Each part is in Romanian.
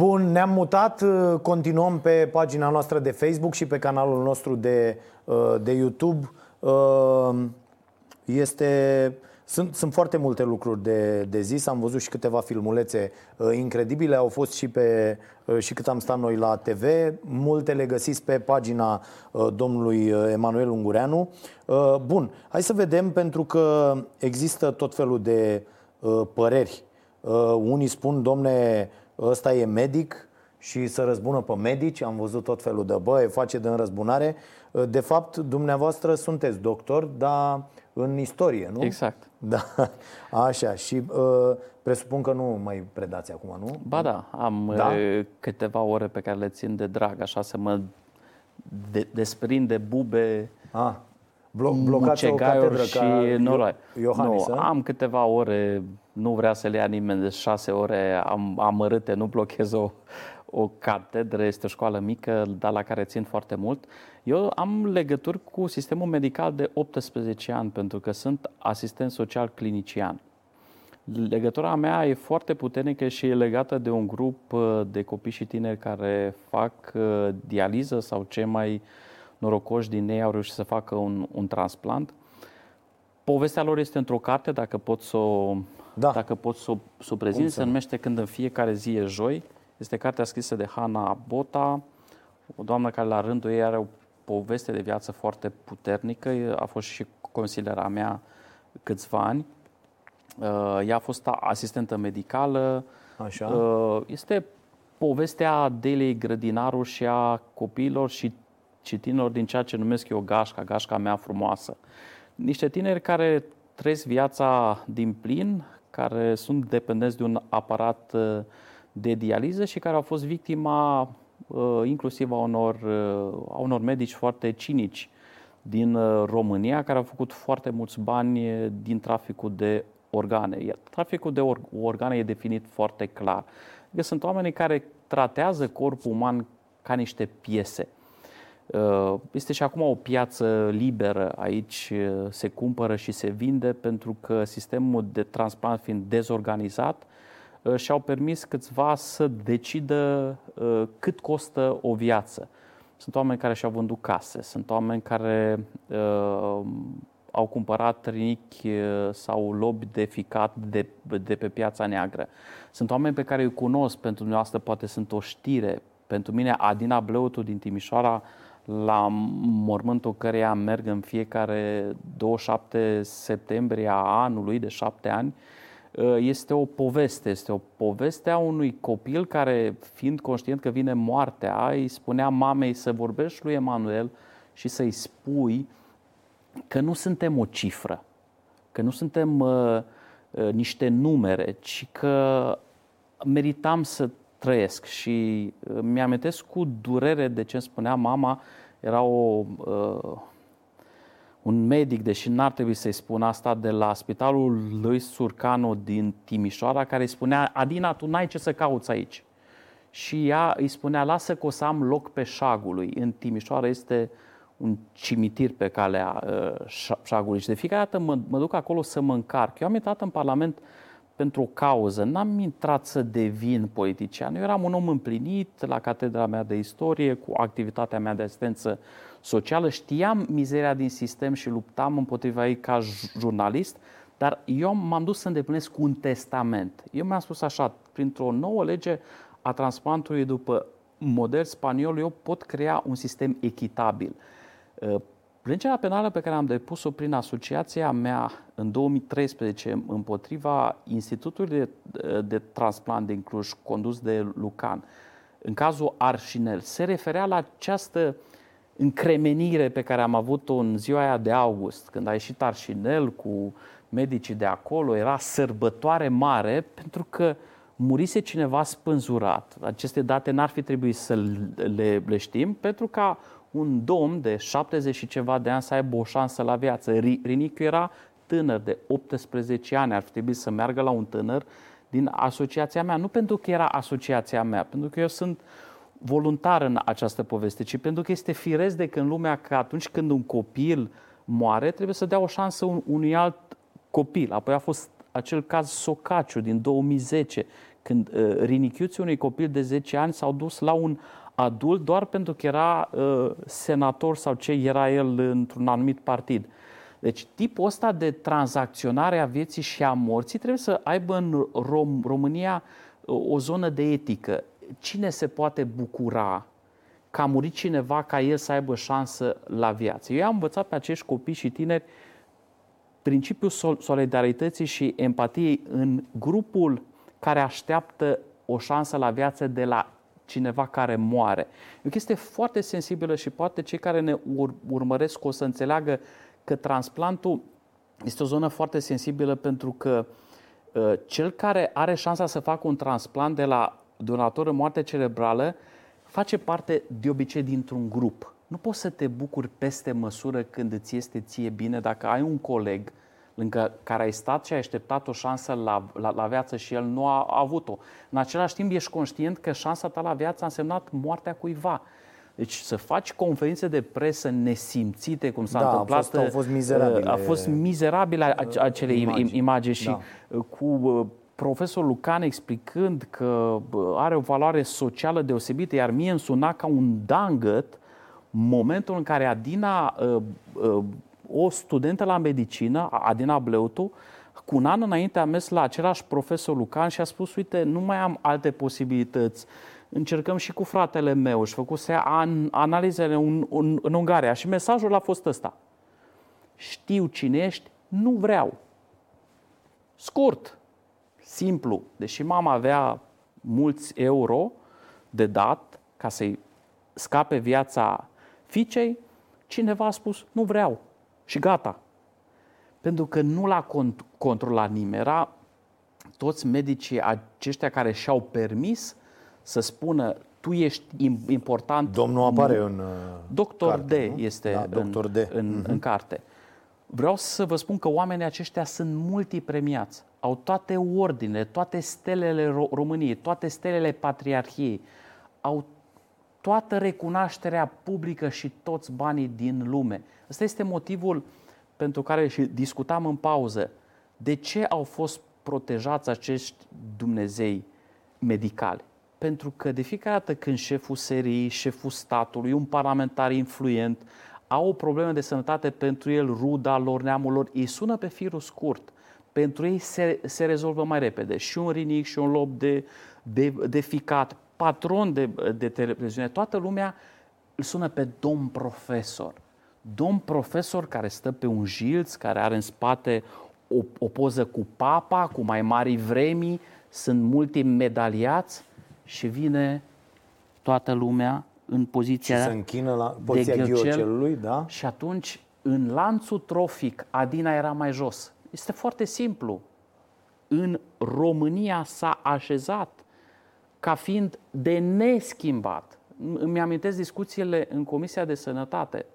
Bun, ne-am mutat, uh, continuăm pe pagina noastră de Facebook și pe canalul nostru de, uh, de YouTube. Uh, este, sunt, sunt foarte multe lucruri de, de zis, am văzut și câteva filmulețe incredibile, au fost și, pe, și cât am stat noi la TV, multe le găsiți pe pagina domnului Emanuel Ungureanu. Bun, hai să vedem pentru că există tot felul de păreri. Unii spun, domne, ăsta e medic și să răzbună pe medici, am văzut tot felul de băie, face de înrăzbunare. De fapt, dumneavoastră sunteți doctor, dar în istorie, nu? Exact. Da, așa. Și uh, presupun că nu mai predați acum, nu? Ba da, am da? câteva ore pe care le țin de drag, așa să mă de- desprinde bube ah. Blo- blocați o catedră și ca noroi. Iohannis, nu, am câteva ore, nu vrea să le ia nimeni de șase ore am, amărâte, nu blochez o, o catedră, este o școală mică, dar la care țin foarte mult. Eu am legături cu sistemul medical de 18 ani, pentru că sunt asistent social clinician. Legătura mea e foarte puternică și e legată de un grup uh, de copii și tineri care fac uh, dializă sau ce mai uh, norocoși din ei au reușit să facă un, un transplant. Povestea lor este într-o carte, dacă pot să o, da. dacă pot să o, să o prezint, se numește Când în fiecare zi e joi. Este cartea scrisă de Hana Bota, o doamnă care la rândul ei are o poveste de viață foarte puternică. A fost și consilera mea câțiva ani. Uh, ea a fost asistentă medicală. Așa. Uh, este povestea Delei Grădinaru și a copiilor și citinilor din ceea ce numesc eu gașca, gașca mea frumoasă. Niște tineri care trăiesc viața din plin, care sunt dependenți de un aparat uh, de dializă și care au fost victima uh, inclusiv a unor, uh, a unor medici foarte cinici din România, care au făcut foarte mulți bani din traficul de organe. Iar traficul de organe e definit foarte clar. Adică sunt oameni care tratează corpul uman ca niște piese. Uh, este și acum o piață liberă aici, uh, se cumpără și se vinde pentru că sistemul de transplant fiind dezorganizat, uh, și-au permis câțiva să decidă cât costă o viață. Sunt oameni care și-au vândut case, sunt oameni care uh, au cumpărat rinichi sau lobi de ficat de, de pe piața neagră. Sunt oameni pe care îi cunosc, pentru dumneavoastră poate sunt o știre. Pentru mine, Adina Bleutu din Timișoara la mormântul căreia merg în fiecare 27 septembrie a anului de șapte ani, ă, este o poveste. Este o poveste a unui copil care, fiind conștient că vine moartea, îi spunea mamei să vorbești lui Emanuel și să-i spui că nu suntem o cifră, că nu suntem uh, uh, niște numere, ci că meritam să trăiesc și uh, mi-amintesc cu durere de ce îmi spunea mama, era o, uh, un medic, deși n-ar trebui să-i spun asta, de la spitalul lui Surcano din Timișoara, care îi spunea, Adina, tu n-ai ce să cauți aici. Și ea îi spunea, lasă că o să am loc pe șagului. În Timișoara este un cimitir pe calea uh, șagului și de fiecare dată mă, mă duc acolo să mă încarc. Eu am intrat în Parlament uh, pentru o cauză. N-am intrat să devin politician. Eu eram un om împlinit la catedra mea de istorie, cu activitatea mea de asistență socială. Știam mizeria din sistem și luptam împotriva ei ca jurnalist, dar eu m-am dus să îndeplinesc un testament. Eu mi-am spus așa, printr-o nouă lege a transplantului după model spaniol, eu pot crea un sistem echitabil. Plângerea penală pe care am depus-o prin asociația mea în 2013 împotriva Institutului de, de Transplant din Cluj, condus de Lucan, în cazul Arșinel, se referea la această încremenire pe care am avut-o în ziua aia de august, când a ieșit Arșinel cu medicii de acolo, era sărbătoare mare pentru că murise cineva spânzurat. Aceste date n-ar fi trebuit să le, le știm, pentru ca un domn de 70 și ceva de ani să aibă o șansă la viață. Rinicu era tânăr de 18 ani, ar fi trebuit să meargă la un tânăr din asociația mea. Nu pentru că era asociația mea, pentru că eu sunt voluntar în această poveste, ci pentru că este firesc de că în lumea că atunci când un copil moare, trebuie să dea o șansă unui alt copil. Apoi a fost acel caz Socaciu din 2010, când uh, rinichiuții unui copil de 10 ani s-au dus la un adult doar pentru că era uh, senator sau ce era el într-un anumit partid. Deci tipul ăsta de tranzacționare a vieții și a morții trebuie să aibă în Rom- România uh, o zonă de etică. Cine se poate bucura că a murit cineva ca el să aibă șansă la viață? Eu am învățat pe acești copii și tineri principiul solidarității și empatiei în grupul care așteaptă o șansă la viață de la cineva care moare. E o chestie foarte sensibilă și poate cei care ne ur- urmăresc o să înțeleagă că transplantul este o zonă foarte sensibilă pentru că uh, cel care are șansa să facă un transplant de la donator în moarte cerebrală face parte de obicei dintr-un grup. Nu poți să te bucuri peste măsură când îți este ție bine dacă ai un coleg lângă care ai stat și ai așteptat o șansă la, la, la viață și el nu a, a avut-o. În același timp ești conștient că șansa ta la viață a însemnat moartea cuiva. Deci să faci conferințe de presă nesimțite, cum s-a da, întâmplat. A fost, au fost mizerabile. A fost mizerabile acele imagini, imagini și da. cu uh, profesorul Lucan explicând că are o valoare socială deosebită, iar mie îmi suna ca un dangăt momentul în care Adina uh, uh, o studentă la medicină, Adina Bleutu, cu un an înainte a mers la același profesor Lucan și a spus, uite, nu mai am alte posibilități. Încercăm și cu fratele meu și făcuse an, analizele în, în, în Ungaria și mesajul a fost ăsta. Știu cine ești, nu vreau. Scurt, simplu. Deși mama avea mulți euro de dat ca să-i scape viața fiicei, cineva a spus, nu vreau. Și gata. Pentru că nu l-a cont- controlat nimeni. Era toți medicii aceștia care și-au permis să spună tu ești important. Domnul apare în uh, Doctor carte, D nu? este da, doctor în, D. În, uh-huh. în carte. Vreau să vă spun că oamenii aceștia sunt multipremiați. Au toate ordinele, toate stelele României, toate stelele Patriarhiei. Au toată recunoașterea publică și toți banii din lume. Ăsta este motivul pentru care și discutam în pauză. De ce au fost protejați acești Dumnezei medicali? Pentru că de fiecare dată când șeful serii, șeful statului, un parlamentar influent, au o problemă de sănătate pentru el, ruda lor, neamul lor, îi sună pe firul scurt. Pentru ei se, se rezolvă mai repede. Și un rinic, și un lob de, de, de ficat, patron de, de televiziune, toată lumea îl sună pe domn profesor. Domn profesor care stă pe un jilț, care are în spate o, o poză cu papa, cu mai mari vremi, sunt multimedaliați și vine toată lumea în poziția și se închină la poziția de ghiocelului, da? Și atunci, în lanțul trofic, Adina era mai jos. Este foarte simplu. În România s-a așezat ca fiind de neschimbat. Îmi amintesc discuțiile în Comisia de Sănătate,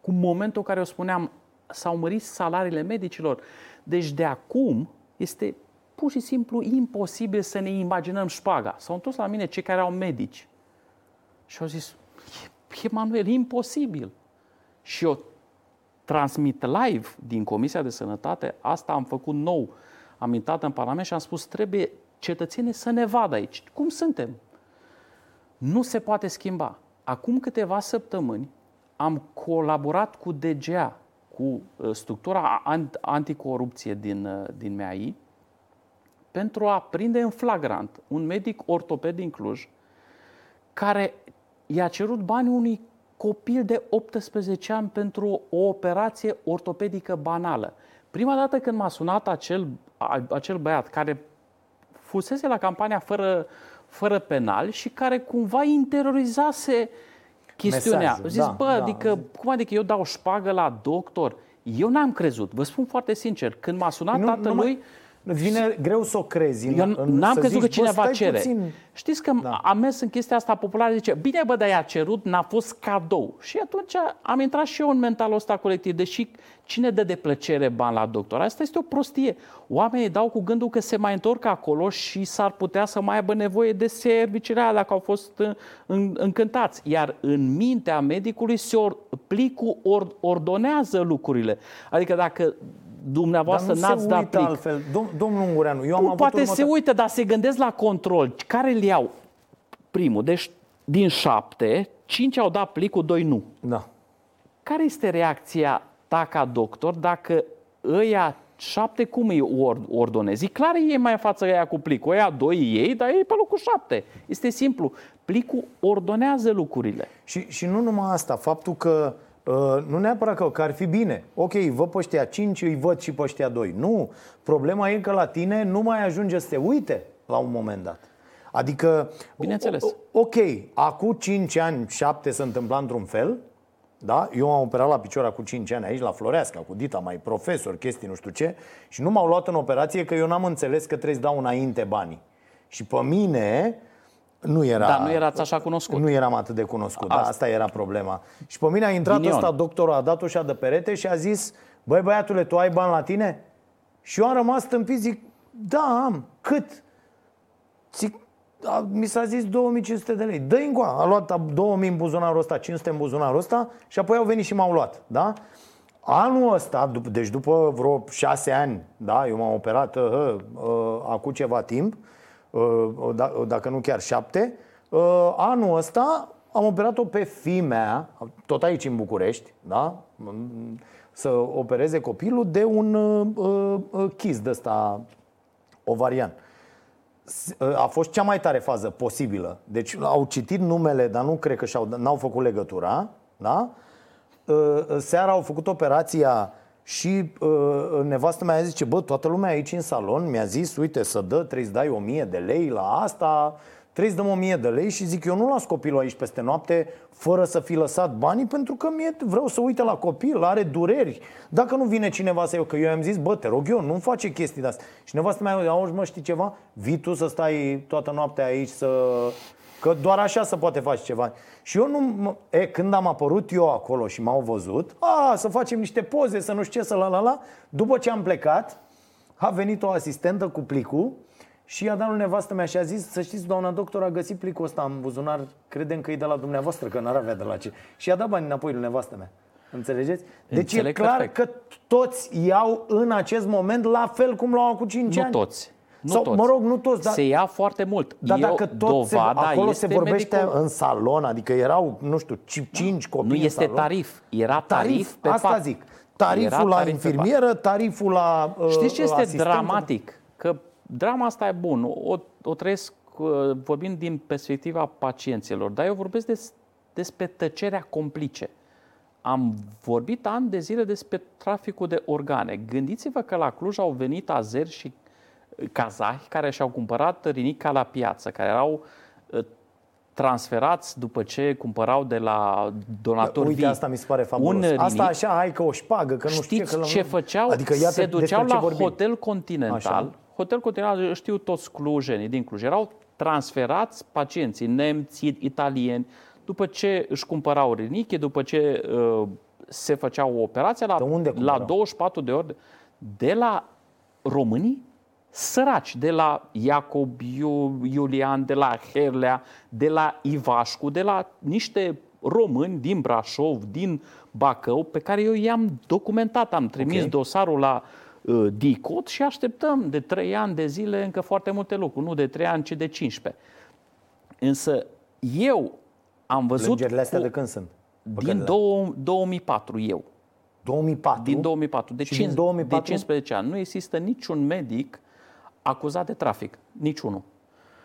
cu momentul în care o spuneam, s-au mărit salariile medicilor. Deci de acum este pur și simplu imposibil să ne imaginăm șpaga. S-au întors la mine cei care au medici și au zis, Emanuel, e imposibil. Și eu transmit live din Comisia de Sănătate, asta am făcut nou, am intrat în Parlament și am spus, trebuie cetățenii să ne vadă aici. Cum suntem? Nu se poate schimba. Acum câteva săptămâni am colaborat cu DGA, cu uh, structura anticorupție din, uh, din MAI, pentru a prinde în flagrant un medic ortoped din Cluj care i-a cerut bani unui copil de 18 ani pentru o operație ortopedică banală. Prima dată când m-a sunat acel, acel băiat care fusese la campania fără, fără penal și care cumva interiorizase chestiunea. Mesajul, Zis, da, bă, da, adică, cum adică eu dau șpagă la doctor? Eu n-am crezut, vă spun foarte sincer. Când m-a sunat nu, tatălui... Nu mai Vine greu să o crezi. Eu n-am crezut zici, că cineva cere. Puțin. Știți că da. am mers în chestia asta populară, zice, bine bă, dar i-a cerut, n-a fost cadou. Și atunci am intrat și eu în mentalul ăsta colectiv, deși cine dă de plăcere bani la doctor? Asta este o prostie. Oamenii dau cu gândul că se mai întorc acolo și s-ar putea să mai aibă nevoie de serviciile alea dacă au fost în, încântați. Iar în mintea medicului se or, plicul or, ordonează lucrurile. Adică dacă dumneavoastră Dar nu n-ați se dat uită plic. altfel. Dom- domnul Ungureanu, eu am Nu, avut poate următor... se uită, dar se gândesc la control. Care îl iau? Primul, deci din șapte, cinci au dat plicul, doi nu. Da. Care este reacția ta ca doctor dacă ăia șapte cum îi ord- ordonezi? E clar ei mai în față ăia cu plicul, ăia doi ei, dar ei pe locul șapte. Este simplu. Plicul ordonează lucrurile. Și, și nu numai asta, faptul că uh, nu neapărat că, că ar fi bine. Ok, văd pe ăștia 5, îi văd și pe ăștia 2. Nu. Problema e că la tine nu mai ajunge să te uite la un moment dat. Adică, Bineînțeles. o- o- ok, acum 5 ani, 7 se întâmpla într-un fel, da? Eu am operat la picior acum 5 ani aici, la Floreasca, cu Dita, mai profesor, chestii nu știu ce, și nu m-au luat în operație că eu n-am înțeles că trebuie să dau înainte banii. Și pe mine nu era... Dar nu erați așa cunoscut. Nu eram atât de cunoscut, asta, da, asta era problema. Și pe mine a intrat Ghinion. ăsta, doctorul, a dat ușa de perete și a zis Băi băiatule, tu ai bani la tine? Și eu am rămas tâmpit, zic Da, am. Cât? Zic, a, mi s-a zis 2500 de lei. Dă-i încoa. A luat a- 2000 în buzunarul ăsta, 500 în buzunarul ăsta și apoi au venit și m-au luat. Da? Anul ăsta, dup- deci după vreo șase ani, da, eu m-am operat uh, uh, acum ceva timp, uh, da, dacă nu chiar șapte, uh, anul ăsta am operat-o pe fimea, tot aici în București, da, Mm, să opereze copilul de un uh, uh, chis de ăsta ovarian. S- A fost cea mai tare fază posibilă. Deci au citit numele, dar nu cred că și-au, n-au făcut legătura. Da? Uh, Seara au făcut operația și uh, nevastă mea zice, bă, toată lumea aici în salon mi-a zis, uite, să dă, trebuie să dai 1000 de lei la asta, trebuie să dăm 1000 de lei și zic, eu nu las copilul aici peste noapte fără să fi lăsat banii pentru că mie vreau să uite la copil, are dureri. Dacă nu vine cineva să iau, că eu i-am zis, bă, te rog eu, nu face chestii de astea. Și nevastă mea, auzi, mă, știi ceva? Vii tu să stai toată noaptea aici să... Că doar așa se poate face ceva. Și eu nu... mă- E, când am apărut eu acolo și m-au văzut, a, să facem niște poze, să nu știu ce, să la la la. După ce am plecat, a venit o asistentă cu plicul și i-a dat lui nevastă mea și a zis, să știți, doamna doctor a găsit plicul ăsta în buzunar, credem că e de la dumneavoastră, că n-ar avea de la ce. Și i-a dat bani înapoi lui nevastă mea. Înțelegeți? Deci Înțeleg e clar perfect. că toți iau în acest moment la fel cum l-au cu 5 Nu ani. toți. Nu Sau, toți. mă rog, nu toți, dar Se ia foarte mult. dar Eu, dacă tot se, dovada acolo este se vorbește medicul. în salon, adică erau, nu știu, ci- cinci copii Nu în este salon. tarif. Era tarif, Tarif, pe asta pat. zic. Tariful Era la tarif pe pat. infirmieră, tariful la uh, Știți ce este asistentă. dramatic? Că drama asta e bun. O, o trăiesc uh, vorbind din perspectiva pacienților, dar eu vorbesc des, despre tăcerea complice. Am vorbit ani de zile despre traficul de organe. Gândiți-vă că la Cluj au venit azeri și uh, kazahi care și-au cumpărat rinica la piață, care erau uh, transferați după ce cumpărau de la donatori Uite, vii. asta mi se pare fabulos. Un asta rinic, așa, hai că o șpagă, că nu știu Știți ce. Că ce făceau? Adică iată se duceau despre ce la vorbim. Hotel Continental. Așa. Hotel Continental, știu toți clujenii din Cluj, erau transferați pacienții nemți, italieni, după ce își cumpărau riniche, după ce uh, se făceau operația la, De unde la cumpărau? 24 de ore de la românii săraci, de la Iacob Iu- Iulian, de la Herlea, de la Ivașcu, de la niște români din Brașov, din Bacău, pe care eu i-am documentat, am trimis Ok. dosarul la uh, DICOT și așteptăm de 3 ani de zile încă foarte multe lucruri, nu de 3 ani, ci de 15. Însă eu am văzut Plângerile astea cu- de când sunt? Pe din care le- două- 2004 eu. 2004? Din 2004. De, Și cinci- din 2004? de 15 ani. Nu există niciun medic acuzat de trafic. Niciunul.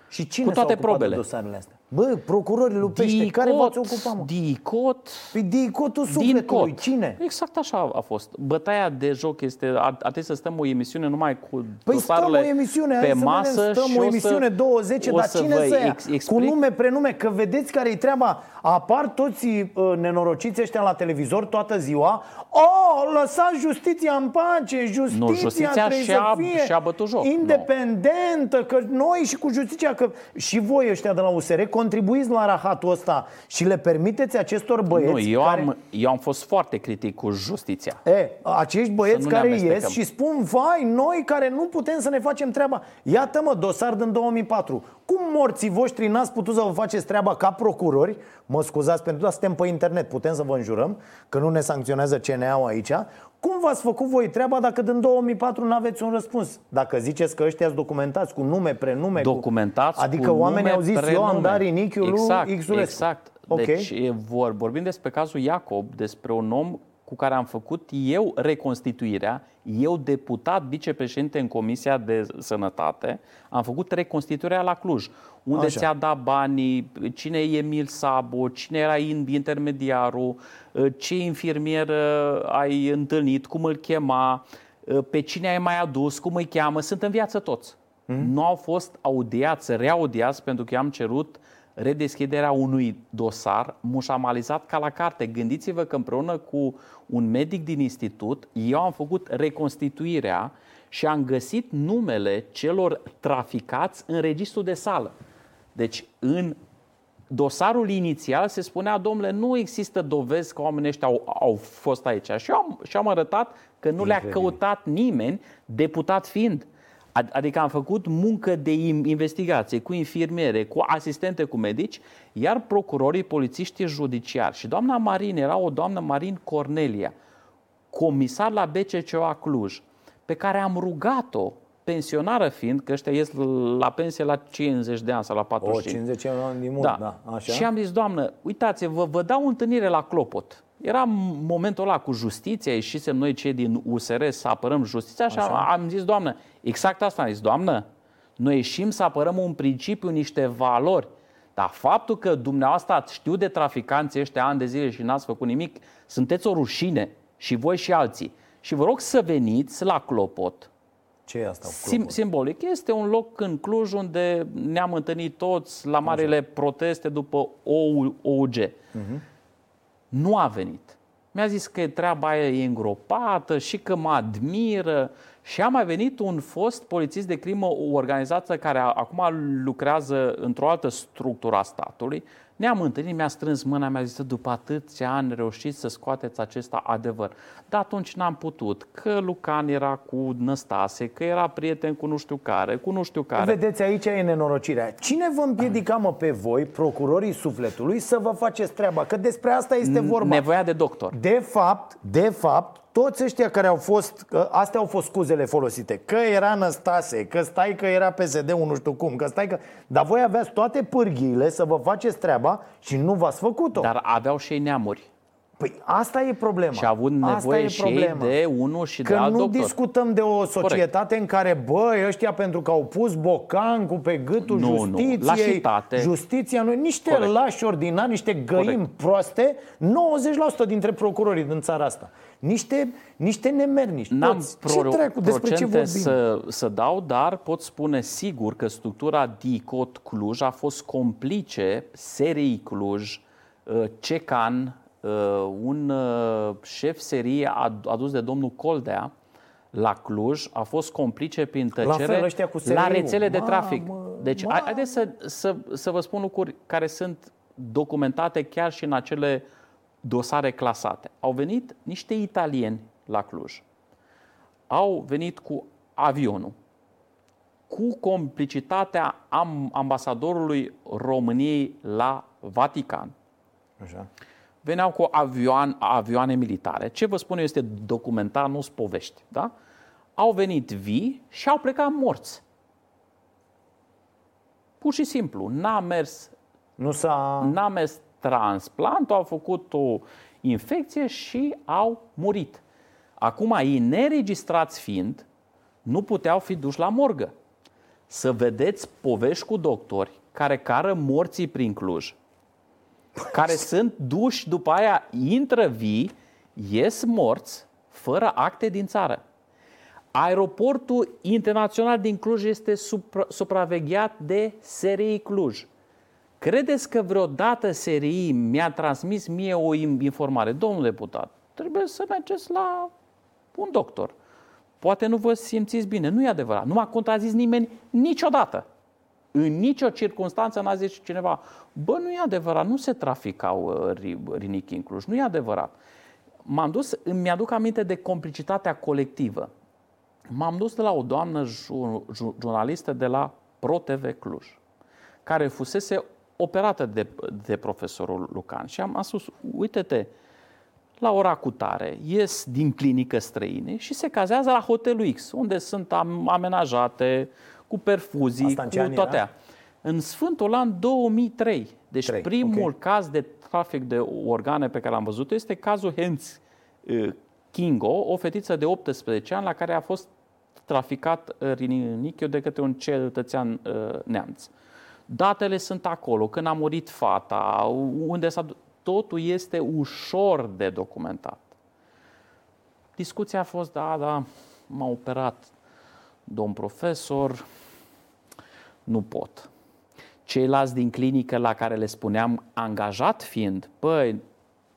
Și cine cu toate s-a ocupat probele. de dosarele astea? Bă, procurorii lui Pește, care v-ați ocupat, mă? DICOT, Păi dicotul din sufletului, cot. cine? Exact așa a fost. Bătaia de joc este, ar, ar trebui să stăm o emisiune numai cu Păi dosarele stăm o emisiune, hai pe să masă vedem, stăm și o o emisiune să, 20, o dar să cine vă să ia? ex- Cu explic nume, prenume, că vedeți care e treaba. Apar toți uh, nenorociți ăștia la televizor toată ziua. Oh, lăsați justiția în pace, justiția, Nu, justiția trebuie și-a- să fie și-a bătut joc. independentă, că noi și cu justiția, că și voi ăștia de la USR contribuiți la rahatul ăsta și le permiteți acestor băieți Nu, eu, care... am, eu am fost foarte critic cu justiția. E, acești băieți Să nu ne care amestecăm. ies și spun, vai, noi care nu putem să ne facem treaba. Iată mă, dosar din 2004. Cum morții voștri n-ați putut să vă faceți treaba ca procurori? Mă scuzați pentru că suntem pe internet, putem să vă înjurăm, că nu ne sancționează CNA-ul aici. Cum v-ați făcut voi treaba dacă din 2004 nu aveți un răspuns? Dacă ziceți că ăștia sunt documentați cu nume, prenume, Documentați cu... adică cu oamenii nume, au zis prenume. eu am dat rinichiul exact, lui Xulescu. Exact. Ok. Deci e vor, vorbim despre cazul Iacob, despre un om cu care am făcut eu reconstituirea, eu deputat vicepreședinte în Comisia de Sănătate, am făcut reconstituirea la Cluj, unde Așa. ți-a dat banii, cine e Emil Sabo, cine era in- intermediarul, ce infirmier ai întâlnit, cum îl chema, pe cine ai mai adus, cum îi cheamă, sunt în viață toți. Nu au fost audiați, reaudiați pentru că eu am cerut redeschiderea unui dosar mușamalizat ca la carte. Gândiți-vă că împreună cu un medic din institut, eu am făcut reconstituirea și am găsit numele celor traficați în registrul de sală. Deci, în dosarul inițial se spunea, domnule, nu există dovezi că oamenii ăștia au, au fost aici. Și am, și am arătat că nu le-a Incredibil. căutat nimeni, deputat fiind. Ad- Adică am făcut muncă de im- investigație cu infirmiere, cu asistente, cu medici, iar procurorii, polițiștii judiciari și doamna Marin era o doamnă Marin Cornelia, comisar la BCCOA Cluj, pe care am rugat-o, pensionară fiind, că ăștia ies la pensie la 50 de ani sau la O, 45. 50 ani din mult, Da. da. Așa? Și am zis, doamnă, uitați-vă, vă dau întâlnire la Clopot. Era momentul ăla cu justiția, ieșisem noi cei din USR să apărăm justiția și am, am zis, doamnă, exact asta am zis, doamnă, noi ieșim să apărăm un principiu, niște valori. Dar faptul că dumneavoastră ați știut de traficanții ăștia ani de zile și n-ați făcut nimic, sunteți o rușine și voi și alții. Și vă rog să veniți la Clopot, Ce e asta? Sim, Sim, simbolic. Este un loc în Cluj unde ne-am întâlnit toți la marile proteste după OU- OUG. Nu a venit. Mi-a zis că treaba aia e îngropată și că mă admiră. Și a mai venit un fost polițist de crimă organizată care a- acum lucrează într-o altă structură a statului. Ne-am întâlnit, mi-a strâns mâna, mi-a zis, după atâția ani reușiți să scoateți acest adevăr. Dar atunci n-am putut, că Lucan era cu Năstase, că era prieten cu nu știu care, cu nu știu care. Vedeți, aici e nenorocirea. Cine vă împiedica, mă, pe voi, procurorii sufletului, să vă faceți treaba? Că despre asta este vorba. Nevoia de doctor. De fapt, de fapt, toți ăștia care au fost, că astea au fost scuzele folosite, că era Năstase, că stai că era PSD-ul nu știu cum, că stai că... Dar voi aveați toate pârghiile să vă faceți treaba și nu v-ați făcut-o. Dar aveau și ei neamuri. Păi asta e problema. Și a avut Asta nevoie e și ei problema. de unul și Că de alt nu doctor. discutăm de o societate în care, băi, ăștia pentru că au pus bocancul pe gâtul Nu, nu. justiției, Lașitate. justiția nu, niște Corect. lași ordinari, niște găini Corect. proaste, 90% dintre procurorii din țara asta. Niște, niște nemernici. N-am toți. pro- ce trecu, despre ce procente vorbim? să, să dau, dar pot spune sigur că structura DICOT Cluj a fost complice serii Cluj, uh, Cecan, uh, un uh, șef serie ad- adus de domnul Coldea la Cluj, a fost complice prin tăcere fel, ăștia cu la SRI-ul. rețele de trafic. Mamă, Deci, mamă. haideți să, să, să vă spun lucruri care sunt documentate chiar și în acele dosare clasate. Au venit niște italieni la Cluj au venit cu avionul, cu complicitatea am, ambasadorului României la Vatican. Așa. Veneau cu avioan, avioane militare. Ce vă spun eu este documentar, nu sunt povești. Da? Au venit vii și au plecat morți. Pur și simplu. N-a mers Nu s-a... n-a mers transplantul, au făcut o infecție și au murit. Acum, ei neregistrați fiind, nu puteau fi duși la morgă. Să vedeți povești cu doctori care cară morții prin Cluj, care sunt duși după aia, intră vii, ies morți, fără acte din țară. Aeroportul internațional din Cluj este supra- supravegheat de SRI Cluj. Credeți că vreodată SRI mi-a transmis mie o im- informare? Domnul deputat, trebuie să mergeți la un doctor. Poate nu vă simțiți bine. Nu e adevărat. Nu m-a contrazis nimeni niciodată. În nicio circunstanță n-a zis cineva, bă, nu e adevărat, nu se traficau uh, ri- rinichi în Cluj. Nu e adevărat. M-am dus, îmi aduc aminte de complicitatea colectivă. M-am dus de la o doamnă ju- ju- jurnalistă de la ProTV Cluj, care fusese operată de, de profesorul Lucan. Și am, am spus, uite-te, la ora cutare, ies din clinică străine și se cazează la hotelul X, unde sunt am- amenajate cu perfuzii, Asta în ce cu an toate. era? aia. În Sfântul an 2003. Deci Trei, primul ok. caz de trafic de organe pe care l-am văzut este cazul Hens uh, Kingo, o fetiță de 18 ani la care a fost traficat uh, rinichiul de către un cetățean uh, neamț. Datele sunt acolo, când a murit fata, unde s-a... du- Totul este ușor de documentat. Discuția a fost, da, da, m-a operat domn profesor, nu pot. Ceilalți din clinică la care le spuneam, angajat fiind, băi,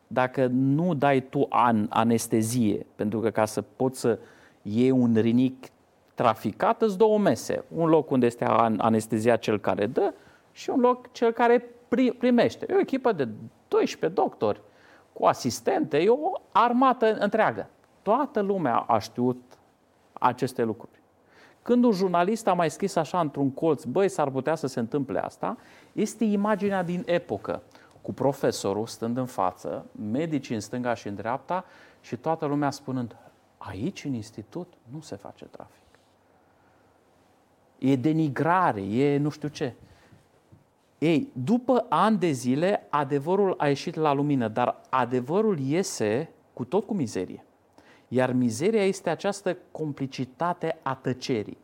dacă nu dai tu an, anestezie, pentru că ca să poți să iei un rinic traficat, îți două mese. Un loc unde este an- anestezia cel care dă și un loc cel care pri- primește. E o echipă de 12 doctori cu asistente, e o armată întreagă. Toată lumea a știut aceste lucruri. Când un jurnalist a mai scris așa într-un colț, băi, s-ar putea să se întâmple asta, este imaginea din epocă, cu profesorul stând în față, medici în stânga și în dreapta și toată lumea spunând, aici în institut nu se face trafic. E denigrare, e nu știu ce. Ei, după ani de zile, adevărul a ieșit la lumină, dar adevărul iese cu tot cu mizerie. Iar mizeria este această complicitate a tăcerii.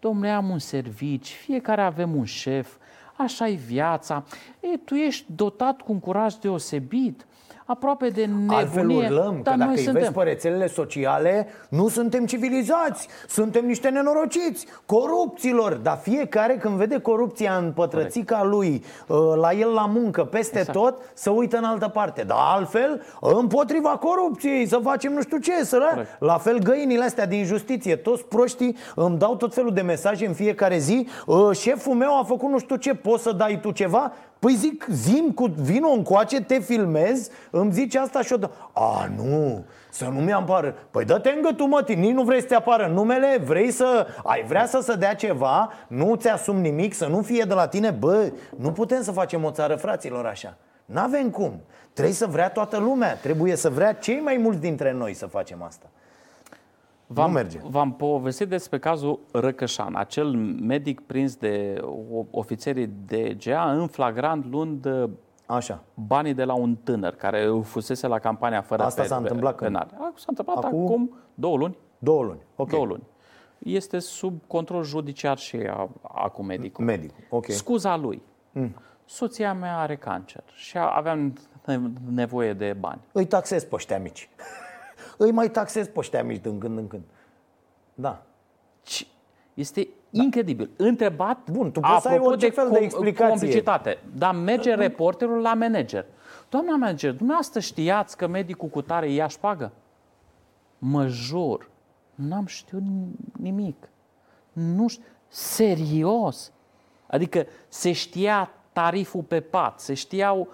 Domnule, am un servici, fiecare avem un șef, așa e viața. E, tu ești dotat cu un curaj deosebit, aproape de nebunie. Altfel urlăm, dar că dacă noi îi suntem. vezi pe rețelele sociale, nu suntem civilizați, suntem niște nenorociți, corupților. Dar fiecare când vede corupția în pătrățica lui, uh, la el la muncă, peste Exact. tot, să uită în altă parte. Dar altfel, împotriva corupției, să facem nu știu ce, să Corect. La fel găinile astea din justiție, toți proștii îmi dau tot felul de mesaje în fiecare zi. "Uh, Șeful meu a făcut nu știu ce, poți să dai tu ceva? Păi zic, zim cu vino încoace, te filmez, îmi zice asta și o dă. A, nu, să nu mi apară. Păi dă-te în gâtul, mă, nici nu vrei să te apară numele, vrei să, ai vrea să se dea ceva, nu ți asum nimic, să nu fie de la tine. Bă, nu putem să facem o țară fraților așa. N-avem cum. Trebuie să vrea toată lumea, trebuie să vrea cei mai mulți dintre noi să facem asta. V-am, Nu merge. V-am povestit despre cazul Răcășan, acel medic prins de o- ofițerii de GA în flagrant luând uh, Așa. banii de la un tânăr care fusese la campania fără Asta pe- s-a întâmplat când? penale. A, S-a întâmplat Acum- acum, două luni. Două luni. Ok. Două luni. Este sub control judiciar și a, acum medicul. Medic. Ok. Scuza lui. Soția mea are cancer și a- aveam nevoie de bani. Îi taxez pe ăștia mici. Îi mai taxez pe ăștia mici din când în când. Da. Ci- Este incredibil. Întrebat, Bun, tu poți să ai apropo orice fel de explicație. complicitate, dar merge reporterul la manager. Doamna manager, dumneavoastră știați că medicul cu tare ia șpagă? Mă jur, n-am știut nimic. Nu știu, serios. Adică se știa tariful pe pat, se știau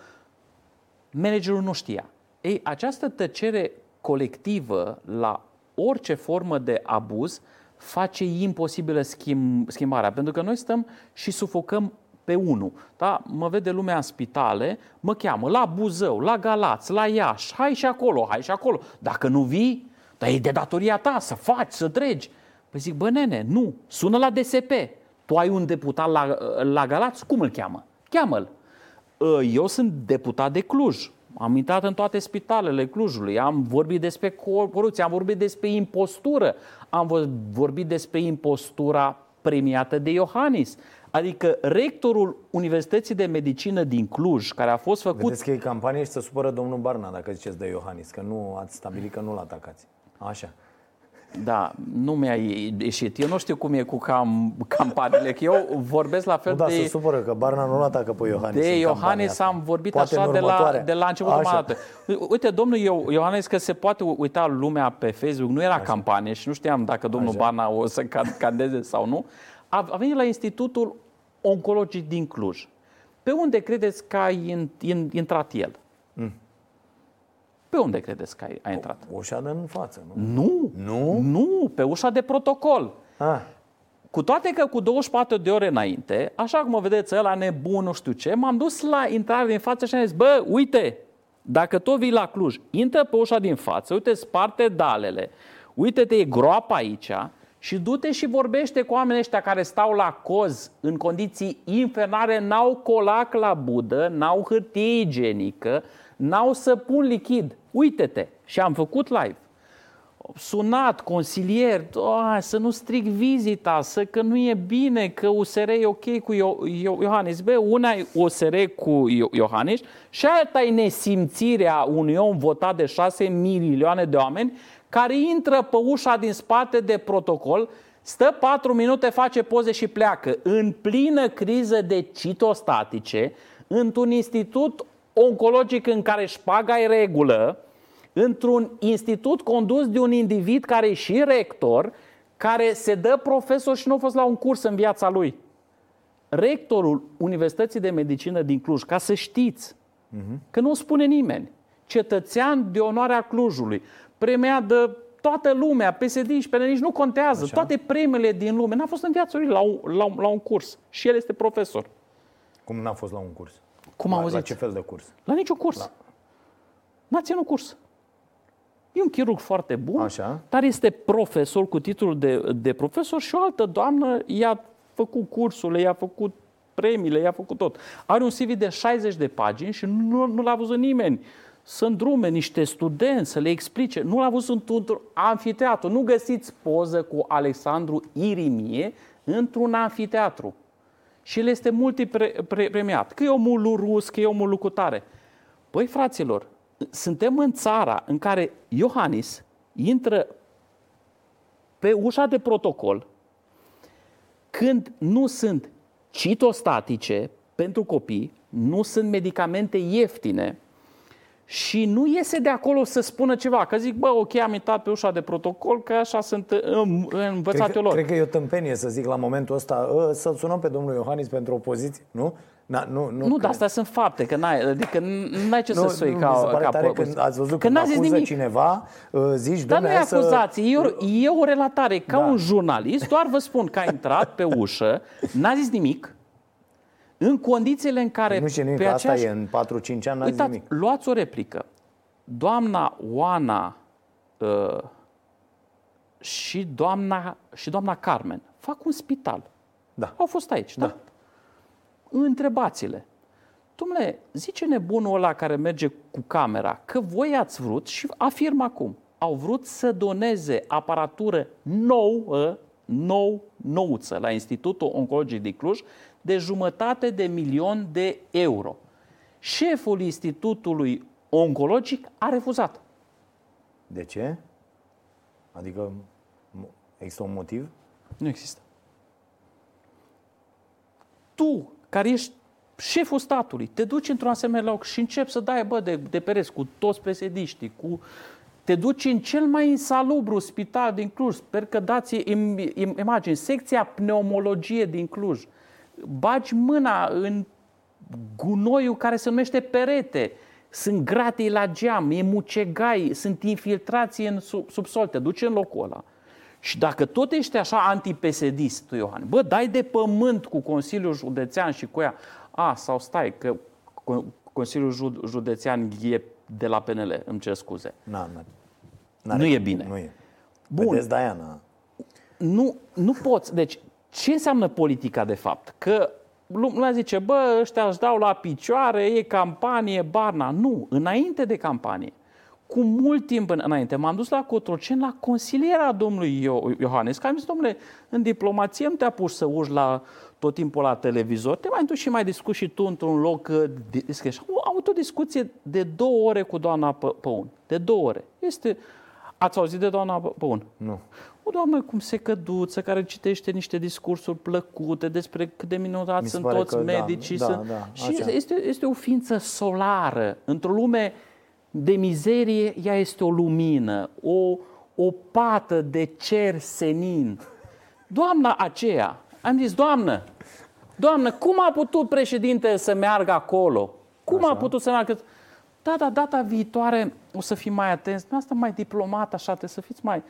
managerul nu știa. Ei, această tăcere colectivă la orice formă de abuz face imposibilă schimb, schimbarea. Pentru că noi stăm și sufocăm pe unul. Da? Mă vede lumea în spitale, mă cheamă la Buzău, la Galați, la Iași, hai și acolo, hai și acolo. Dacă nu vii, dar e de datoria ta să faci, să tregi. Păi zic, bă nene, nu, sună la DSP. Tu ai un deputat la, la Galați, cum îl cheamă? Cheamă-l. Eu sunt deputat de Cluj. Am intrat în toate spitalele Clujului, am vorbit despre corupție, am vorbit despre impostură, am vor- vorbit despre impostura premiată de Iohannis. Adică rectorul Universității de Medicină din Cluj, care a fost făcut Vedeți că e campanie și se supără domnul Barna dacă ziceți de Iohannis, că nu ați stabilit că nu-l atacați. Așa. Da, nu mi-a ieșit. Eu nu știu cum e cu cam, campaniile, că eu vorbesc la fel Nu, da, de... se supără că Barna nu-l atacă pe Iohannis De în campania Iohannis asta. am vorbit Poate așa în de la, următoarea. de la începutul Așa. mandatului. Uite, domnul Io- Iohannis, că se poate uita lumea pe Facebook, nu era Așa. campanie și nu știam dacă domnul Așa. Barna o să can- candeze sau nu, a, a venit la Institutul Oncologic din Cluj. Pe unde credeți că a in- in- intrat el? Mm. Pe unde credeți că a, a intrat? Ușa de în față, nu? Nu, Nu? nu, pe ușa de protocol. Ah, Cu toate că cu 24 de ore înainte, așa cum o vedeți, ăla nebun, nu știu ce, m-am dus la intrare din față și am zis, bă, uite, Dacă tot vii la Cluj, intră pe ușa din față, uite, sparte dalele, uite-te, e groapa aici și du-te și vorbește cu oamenii ăștia care stau la coz în condiții infernare, n-au colac la budă, n-au hârtie igienică, n-au săpun lichid. Uite-te! Și am făcut live sunat, consilier, să nu stric vizita, să că nu e bine, că USR e ok cu Iohannis. Bă, una e USR cu Iohannis și alta e nesimțirea unui om votat de 6 milioane de oameni care intră pe ușa din spate de protocol, stă 4 minute, face poze și pleacă. În plină criză de citostatice, într-un institut oncologic în care șpaga e regulă, într-un institut condus de un individ care e și rector, care se dă profesor și nu a fost la un curs în viața lui. Rectorul Universității de Medicină din Cluj, ca să știți, uh-huh. că nu o spune nimeni, cetățean de onoarea Clujului, premiat de toată lumea, PSD și PNL, nici nu contează, Așa. toate premiile din lume, n-a fost în viața lui la un, la, un, la un curs și el este profesor. Cum n-a fost la un curs? Cum la, auzit? La ce fel de curs? La niciun curs. La... N-a ținut curs. E un chirurg foarte bun, Așa. dar este profesor cu titlul de, de profesor și o altă doamnă i-a făcut cursurile, i-a făcut premiile, i-a făcut tot. Are un CV de 60 de pagini și nu, nu l-a văzut nimeni. Să îndrume niște studenți, să le explice. Nu l-a văzut într-un anfiteatru. Nu găsiți poză cu Alexandru Irimie într-un anfiteatru. Și el este multipremiat. Că e omul rus, că e omul lucutare. Păi, fraților, suntem în țara în care Iohannis intră pe ușa de protocol când nu sunt citostatice pentru copii, nu sunt medicamente ieftine și nu iese de acolo să spună ceva. Că zic, bă, ok, am intrat pe ușa de protocol, că așa sunt învățate cred, lor. Cred că e o tâmpenie să zic la momentul ăsta, ă, să-l sunăm pe domnul Iohannis pentru opoziție, nu? Na, nu, nu, nu dar astea sunt fapte, că n-ai, adică n-ai ce nu, să sui nu, ca, mi se pare ca tare când ați văzut că când acuză nimic. cineva, ă, zici, Dar nu e acuzație, să... e, o, e o relatare. Ca da. un jurnalist, doar vă spun că a intrat pe ușă, n-a zis nimic, în condițiile în care... Nu știu nimic, pe aceeași... asta e, în 4-5 ani n-a zis nimic. luați o replică. Doamna Oana uh, și, doamna, și doamna Carmen fac un spital. Da. Au fost aici, da? da întrebați-le. Dom'le, zice nebunul ăla care merge cu camera că voi ați vrut și afirm acum, au vrut să doneze aparatură nouă, nou, nouță la Institutul Oncologic din Cluj de jumătate de milion de euro. Șeful Institutului Oncologic a refuzat. De ce? Adică există un motiv? Nu există. Tu care ești șeful statului, te duci într-un asemenea loc și începi să dai bă, de, de pereți cu toți presediștii, cu te duci în cel mai insalubru spital din Cluj, sper că dați imagini, secția pneumologie din Cluj, bagi mâna în gunoiul care se numește perete, sunt gratii la geam, e mucegai, sunt infiltrații în subsol, te duci în locul ăla. Și dacă tot ești așa antipesedist, tu, Iohan, bă, dai de pământ cu Consiliul Județean și cu ea. A, sau stai, că Consiliul Județean e de la PNL, îmi cer scuze. Na, na, nu e bine. Nu e. Bun. Vedeți, Diana. Nu, nu poți. Deci, ce înseamnă politica, de fapt? Că lumea zice, bă, ăștia își dau la picioare, e campanie, Barna. Nu, înainte de campanie cu mult timp înainte, m-am dus la Cotroceni, la consilierea domnului Iohannes, care mi zis, domnule, în diplomație nu te-a pus să urci la tot timpul la televizor, te mai duci și mai discuți și tu într-un loc uh, discret. Am avut o discuție de două ore cu doamna Păun. De două ore. Este... Ați auzit de doamna Păun? Nu. O doamnă cum se căduță, care citește niște discursuri plăcute despre cât de minunați sunt toți da, medicii. Da, sunt... da, și este, este o ființă solară, într-o lume de mizerie, ea este o lumină, o, o pată de cer senin. Doamna aceea, am zis, doamnă, doamnă, cum a putut președinte să meargă acolo? Cum așa. a putut să meargă? Da, da, data viitoare o să fim mai atenți. Asta mai diplomat, așa, trebuie să fiți mai,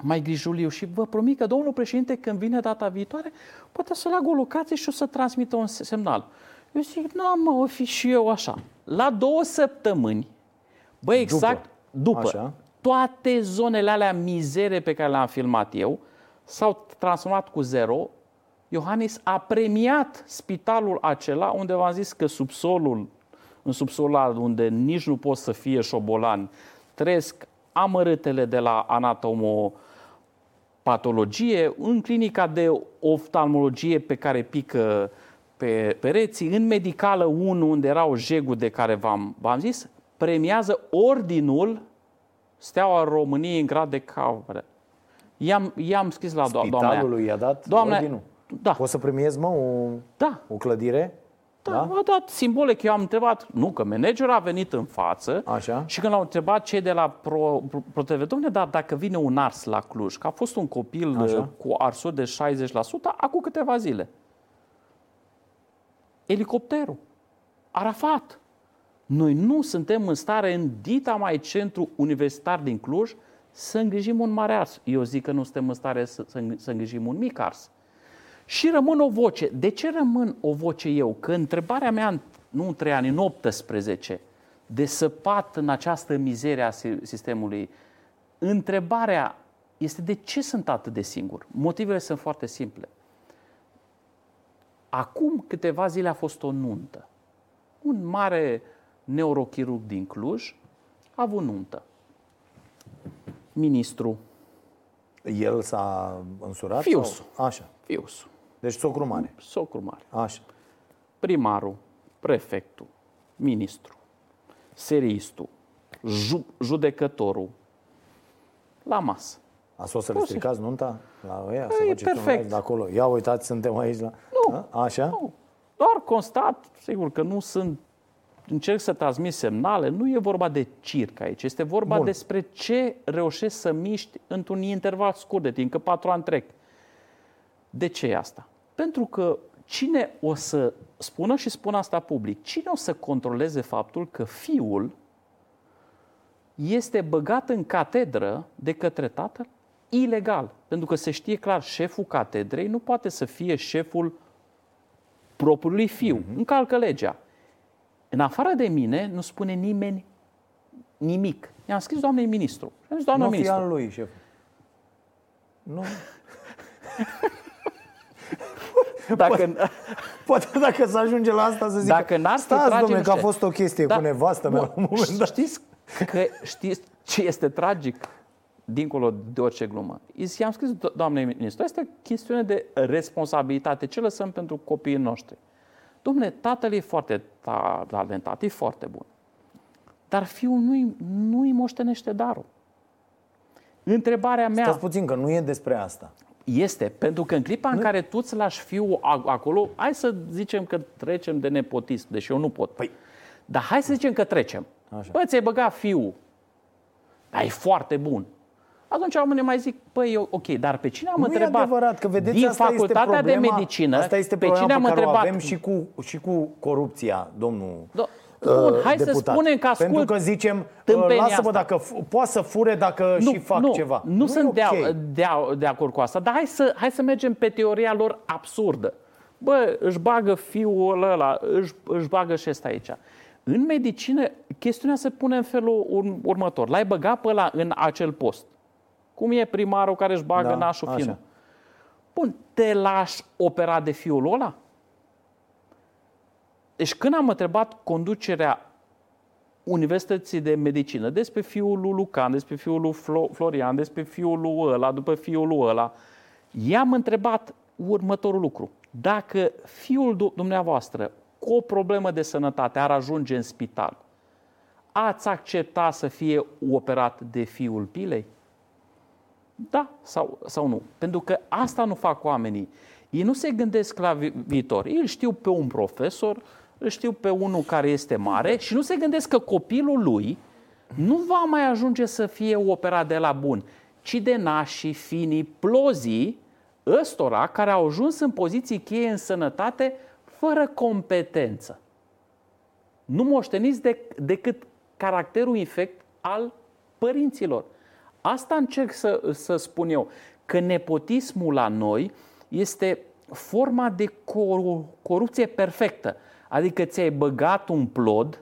mai grijuliu. Și vă promit că domnul președinte, când vine data viitoare, poate să leagă o locație și o să transmită un semnal. Eu zic, nu, mă, o fi și eu așa. La două săptămâni, bă, exact după, după Așa. toate zonele alea mizere pe care le-am filmat eu s-au transformat cu zero. Iohannis a premiat spitalul acela unde v-am zis că subsolul, în subsolul ăla unde nici nu pot să fie șobolan, trăiesc amărâtele de la anatomo patologie, în clinica de oftalmologie pe care pică pe pereții, în medicală 1, unde erau jegul de care v-am, v-am zis, premiază ordinul Steaua României în grad de caură. I-am, i-am scris la do- doamna aia. Spitalului i-a dat Doamne, ordinul. da. Poți să premiezi, mă, o, Da, o clădire? Da, da, a dat simbolic. Eu am întrebat, nu, că managerul a venit în față Așa. și când l-au întrebat cei de la Pro, Pro, ProTV, domnule, dar dacă vine un ars la Cluj, că a fost un copil Așa. uh, cu arsuri de 60%, acum câteva zile. Elicopterul. Arafat. Noi nu suntem în stare în dita mai centru universitar din Cluj să îngrijim un mare ars. Eu zic că nu suntem în stare să, să, să îngrijim un mic ars. Și rămân o voce. De ce rămân o voce eu? Că întrebarea mea, în- nu în 3 ani, în 18, de săpat în această mizerie a si- sistemului, întrebarea este de ce sunt atât de singur? Motivele sunt foarte simple. Acum câteva zile a fost o nuntă. Un mare neurochirurg din Cluj a avut nuntă. Ministru, El s-a însurat? Fiusul. Sau? Așa. fiusul, Deci socru mare. socru mare, Așa. primarul, prefectul, ministru, seristul, ju- judecătorul, la masă. A fost să le Poți să- stricați nunta la ăia? Păi, să e faceți un perfect. live de acolo. Ia uitați, suntem aici la... Nu. A? Așa? Nu, doar constat, sigur că nu sunt, încerc să transmit semnale, nu e vorba de circ aici, este vorba Bun. despre ce reușești să miști într-un interval scurt de timp, că patru ani trec. De ce e asta? Pentru că cine o să spună și spun asta public, cine o să controleze faptul că fiul este băgat în catedră de către tatăl ilegal. Pentru că se știe clar, șeful catedrei nu poate să fie șeful propriului fiu. Mhm. Încalcă legea. În afară de mine, nu spune nimeni nimic. I-am scris doamnei ministru. Și am zis, doamna Nu fi ministru, al lui, șef. Nu. dacă, Poate dacă să ajunge la asta să zic Dacă n-ar fi Stați, tragem domnule, că a ce?" fost o chestie cu nevastă mea la un moment dat. Știți, că, știți ce este tragic? Dincolo de orice glumă. I-am scris do- doamnei ministru, asta e o chestiune de responsabilitate. Ce lăsăm pentru copiii noștri? Domnule, tatăl e foarte ta- talentat, e foarte bun. Dar fiul nu-i, nu-i moștenește darul. Întrebarea mea Stați puțin, că nu e despre asta. Este, pentru că în clipa în care tu îți lași fiul a- acolo, hai să zicem că trecem de nepotism, deși eu nu pot. Păi- Dar hai să zicem că trecem. Așa. Bă, ți-ai băgat fiul, dar e foarte bun. Atunci oamenii mai zic, păi eu- ok, dar pe cine am Nu întrebat? e adevărat, că vedeți, din asta facultatea este problema, de medicină, asta este pe problema cine am pe care întrebat? o avem și cu, și cu corupția, domnul Do- uh, Bun, hai să deputat. spunem că ascult Pentru că zicem, uh, tâmpenia lasă-mă asta. dacă f- poate să fure dacă și fac nu, ceva. Nu, e sunt de, ok. de, de acord cu asta, dar hai să, hai să mergem pe teoria lor absurdă. Bă, își bagă fiul ăla, își, își bagă și ăsta aici. În medicină, chestiunea se pune în felul urm- următor. L-ai băgat pe ăla în acel post. Cum e primarul care își bagă Da, nașul așa. finul. Bun, te lași opera de fiul ăla? Deci când am întrebat conducerea Universității de Medicină, despre fiul lui Lucan, despre fiul lui Flo- Florian, despre fiul lui ăla, după fiul lui ăla, i-am întrebat următorul lucru. Dacă fiul du- dumneavoastră cu o problemă de sănătate ar ajunge în spital, ați accepta să fie operat de fiul pilei? Da sau, sau nu? Pentru că asta nu fac oamenii. Ei nu se gândesc la vi- viitor. Ei îl știu pe un profesor, îl știu pe unul care este mare și nu se gândesc că copilul lui nu va mai ajunge să fie operat de la bun, ci de nașii, finii, plozii ăstora care au ajuns în poziții cheie în sănătate fără competență. Nu moșteniți de, decât caracterul infect al părinților. Asta încerc să, să spun eu, că nepotismul la noi este forma de coru- corupție perfectă. Adică ți-ai băgat un plod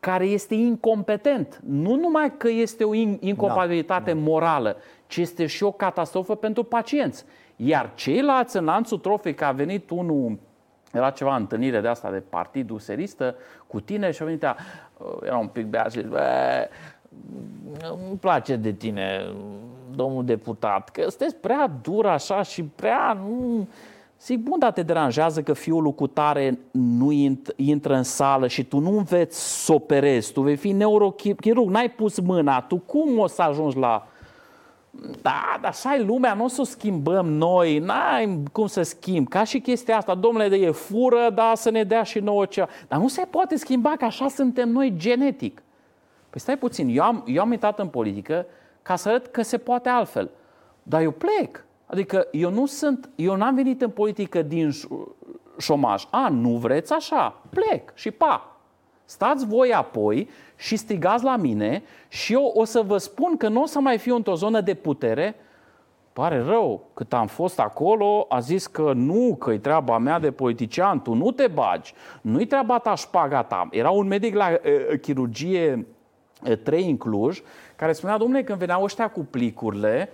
care este incompetent. Nu numai că este o incompatibilitate da, morală, ci este și o catastrofă pentru pacienți. Iar ceilalți în lanțul trofic, a venit unul, era ceva întâlnire de asta de partidul seristă cu tine și a venit, a, era un pic beat și îmi place de tine, domnul deputat, că sunteți prea dur așa și prea... Nu... Zic, bun, dar te deranjează că fiul cu tare nu intră în sală și tu nu înveți să operezi, tu vei fi neurochirurg, n-ai pus mâna, tu cum o să ajungi la... Da, dar așa e lumea, nu o să o schimbăm noi, n-ai cum să schimb. Ca și chestia asta, domnule, de e fură, da, să ne dea și nouă ceva. Dar nu se poate schimba, că așa suntem noi genetic. Păi stai puțin, eu am, eu am intrat în politică ca să arăt că se poate altfel. Dar eu plec. Adică eu nu sunt, eu n-am venit în politică din șomaj. A, nu vreți așa, plec și pa. Stați voi apoi și strigați la mine și eu o să vă spun că nu o să mai fiu într-o zonă de putere. Pare rău, cât am fost acolo, a zis că nu, că e treaba mea de politician, tu nu te bagi, nu-i treaba ta șpaga ta. Era un medic la uh, chirurgie 3 în Cluj, care spunea, domnule, când veneau ăștia cu plicurile,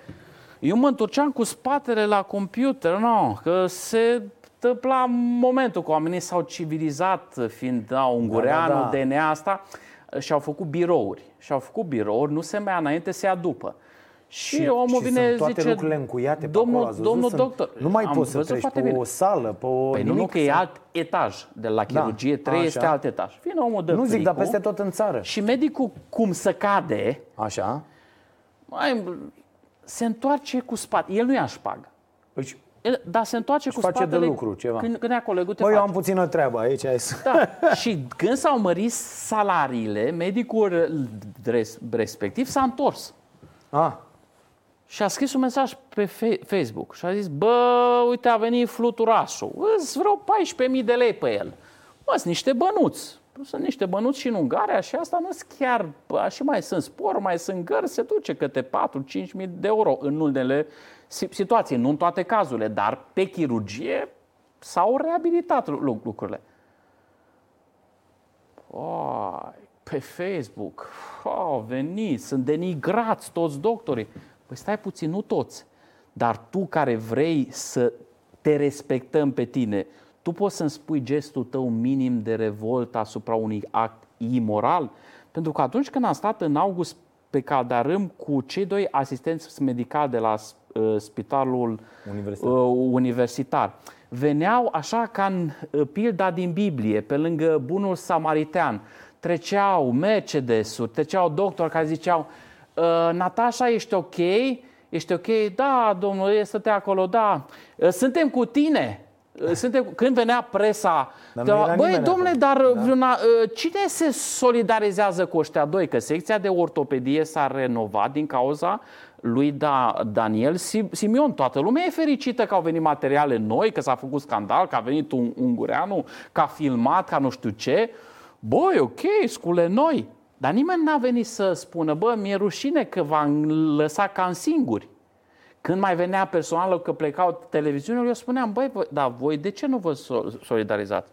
eu mă întorceam cu spatele la computer, no, că se întâmpla momentul că oamenii s-au civilizat, fiind da, ungureanul, da, da, da. DNA asta, și au făcut birouri. Și au făcut birouri, nu se mai înainte, se ia după. Și, și omul și vine sunt toate zice, lucrurile încuiate domnul, pe acolo, domnul sunt, doctor, nu mai poți să treci pe bine. o sală, pe o păi nimic, nu, că e alt etaj. De la da, chirurgie da, 3 așa. este alt etaj. Vine omul de Nu zic, dar peste tot în țară. Și medicul cum să cade, așa. Mai, se întoarce cu spate. El nu ia șpagă. Păi, dar se întoarce cu face spatele de lucru ceva. Când, când e colegul te Bă, face. eu am puțină treabă aici. Da. și când s-au mărit salariile, medicul respectiv s-a întors. Ah. Și a scris un mesaj pe Facebook și a zis, bă, uite, a venit fluturașul, îți vreo 14.000 de lei pe el. Mă, sunt niște bănuți. Sunt niște bănuți și în Ungaria și asta nu sunt chiar, bă, și mai sunt spor, mai sunt gări, se duce câte 4-5.000 de euro în unele situații, nu în toate cazurile, dar pe chirurgie s-au reabilitat lucrurile. Oh, pe Facebook, oh, veniți, sunt denigrați toți doctorii. Păi stai puțin, nu toți. Dar tu care vrei să te respectăm pe tine, tu poți să-mi spui gestul tău minim de revoltă asupra unui act imoral? Pentru că atunci când am stat în august pe Caldarâm cu cei doi asistenți medicali de la uh, spitalul universitar. Uh, universitar, veneau așa ca în uh, pilda din Biblie, pe lângă bunul samaritean, treceau Mercedes-uri, treceau doctori care ziceau Uh, Natasha, ești ok? Ești ok? Da, domnule, stătea acolo, da. Uh, suntem cu tine. Uh, suntem, când venea presa, dar băi, domnule, dar da. una, cine se solidarizează cu ăștia doi? Că secția de ortopedie s-a renovat din cauza lui da, Daniel Simion. Toată lumea e fericită că au venit materiale noi, că s-a făcut scandal, că a venit un ungureanu, că a filmat, ca nu știu ce. Băi, ok, scule noi. Dar nimeni n-a venit să spună, bă, mi-e rușine că v-am lăsat cam singuri. Când mai venea personalul că plecau televiziunile, eu spuneam, băi, dar voi de ce nu vă solidarizați?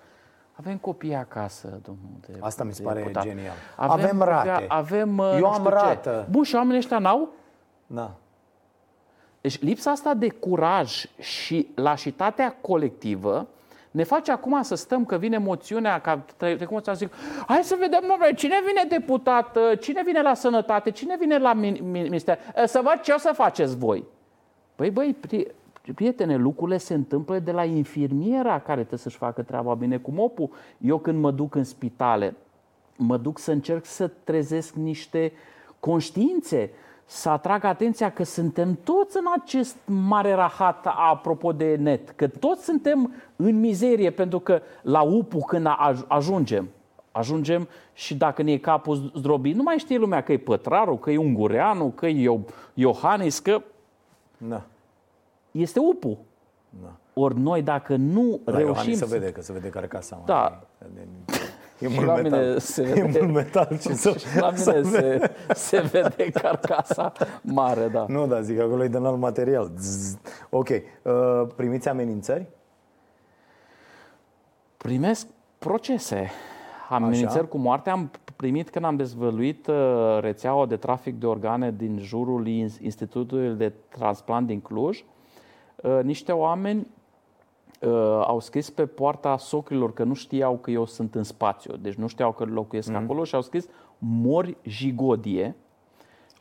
Avem copii acasă, domnule. De, Asta mi se pare deputat. genial. Avem, avem rate. Avem, eu am rată. Ce. Bun, și oamenii ăștia n-au? Da. Deci lipsa asta de curaj și lașitatea colectivă ne face acum să stăm că vine moțiunea, ca trecut să zic, hai să vedem, domnule, cine vine deputat, cine vine la sănătate, cine vine la minister, să văd ce o să faceți voi. Păi, băi, prietene, lucrurile se întâmplă de la infirmiera care trebuie să-și facă treaba bine cu mopul. Eu când mă duc în spitale, mă duc să încerc să trezesc niște conștiințe, să atrag atenția că suntem toți în acest mare rahat apropo de net, că toți suntem în mizerie, pentru că la UPU când ajungem, ajungem și dacă ne e capul zdrobit, nu mai știe lumea că e Pătraru, că e Ungureanu, că e Iohannis, că da. este UPU. Da. Ori noi dacă nu da, reușim... Iohannis să vede, că se vede carcasa. Da. Mai, E mult la metal. mine se vede, e mult metal și, să, și la mine se, se vede carcasa mare, da. Nu, da, zic, acolo e de alt material. Zzz. Ok. Uh, primiți amenințări? Primesc procese. Amenințări Așa. cu moarte. Am primit când am dezvăluit uh, rețeaua de trafic de organe din jurul Institutului de Transplant din Cluj, uh, niște oameni uh, au scris pe poarta socrilor că nu știau că eu sunt în spațiu, deci nu știau că locuiesc mm. acolo și au scris mori jigodie.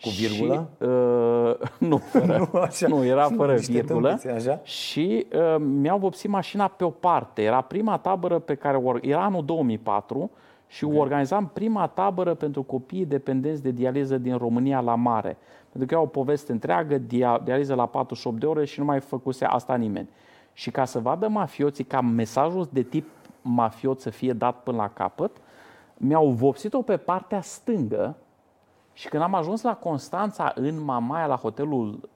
Cu virgulă? Și, uh, nu, fără, nu, așa. nu, era fără virgulă. Tâmpiți, așa? Și uh, mi-au vopsit mașina pe o parte. Era prima tabără pe care, era anul 2004 și okay. organizam prima tabără pentru copiii dependenți de dializă din România la mare. Pentru că era o poveste întreagă, dializă la 48 de ore și nu mai făcuse asta nimeni. Și ca să vadă mafioții ca mesajul de tip mafiot să fie dat până la capăt, mi-au vopsit-o pe partea stângă și când am ajuns la Constanța, în Mamaia, la hotelul,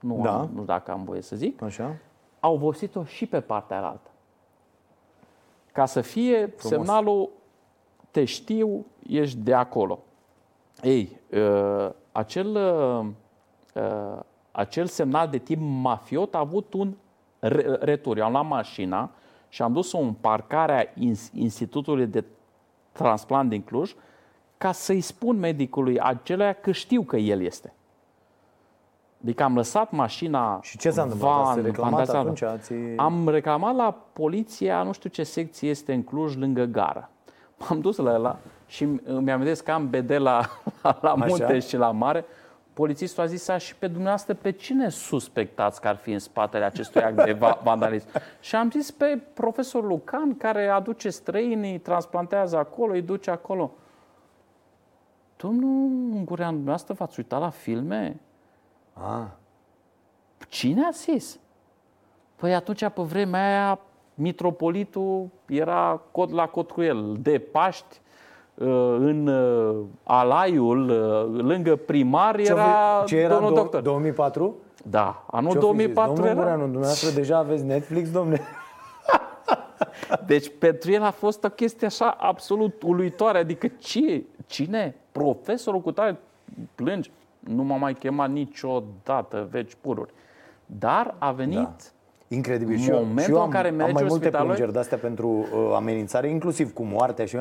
nu, da. am, nu știu dacă am voie să zic, Așa. au vopsit-o și pe partea altă. Ca să fie Frumos. semnalul, te știu, ești de acolo. Ei, uh, acel, uh, uh, acel semnal de tip mafiot a avut un retur. Eu am luat mașina și am dus-o în parcarea Institutului de Transplant din Cluj ca să-i spun medicului acelea că știu că el este. Adică am lăsat mașina Și ce s-a întâmplat? Ați reclamat atunci? Ați... Am reclamat la poliția, nu știu ce secție este în Cluj, lângă gară. M-am dus la ela și mi-am zis că am BD la, la munte Așa? și la mare. Polițistul a zis, și pe dumneavoastră, pe cine suspectați că ar fi în spatele acestui act de vandalism? și am zis pe profesorul Lucan, care aduce străinii, transplantează acolo, îi duce acolo. Domnul Ungurean, dumneavoastră v-ați uitat la filme? Ah. Cine a zis? Păi atunci, pe vremea aia, mitropolitul era cod la cod cu el. De Paști, uh, în uh, Alaiul, uh, lângă primar, era, ce era domnul do- doctor. 2004? Da, anul Ce 2004 Domnul era. Ungureanu, dumneavoastră deja aveți Netflix, domne? Deci pentru el a fost o chestie așa absolut uluitoare. Adică ce? Cine? Profesorul cu tare plângi. Nu m-a mai chemat niciodată, veci pururi. Dar a venit da. Incredibil. Și eu, momentul și eu am, în care am mergi mai multe spitalul- plângeri de-astea pentru uh, amenințare, inclusiv cu moartea și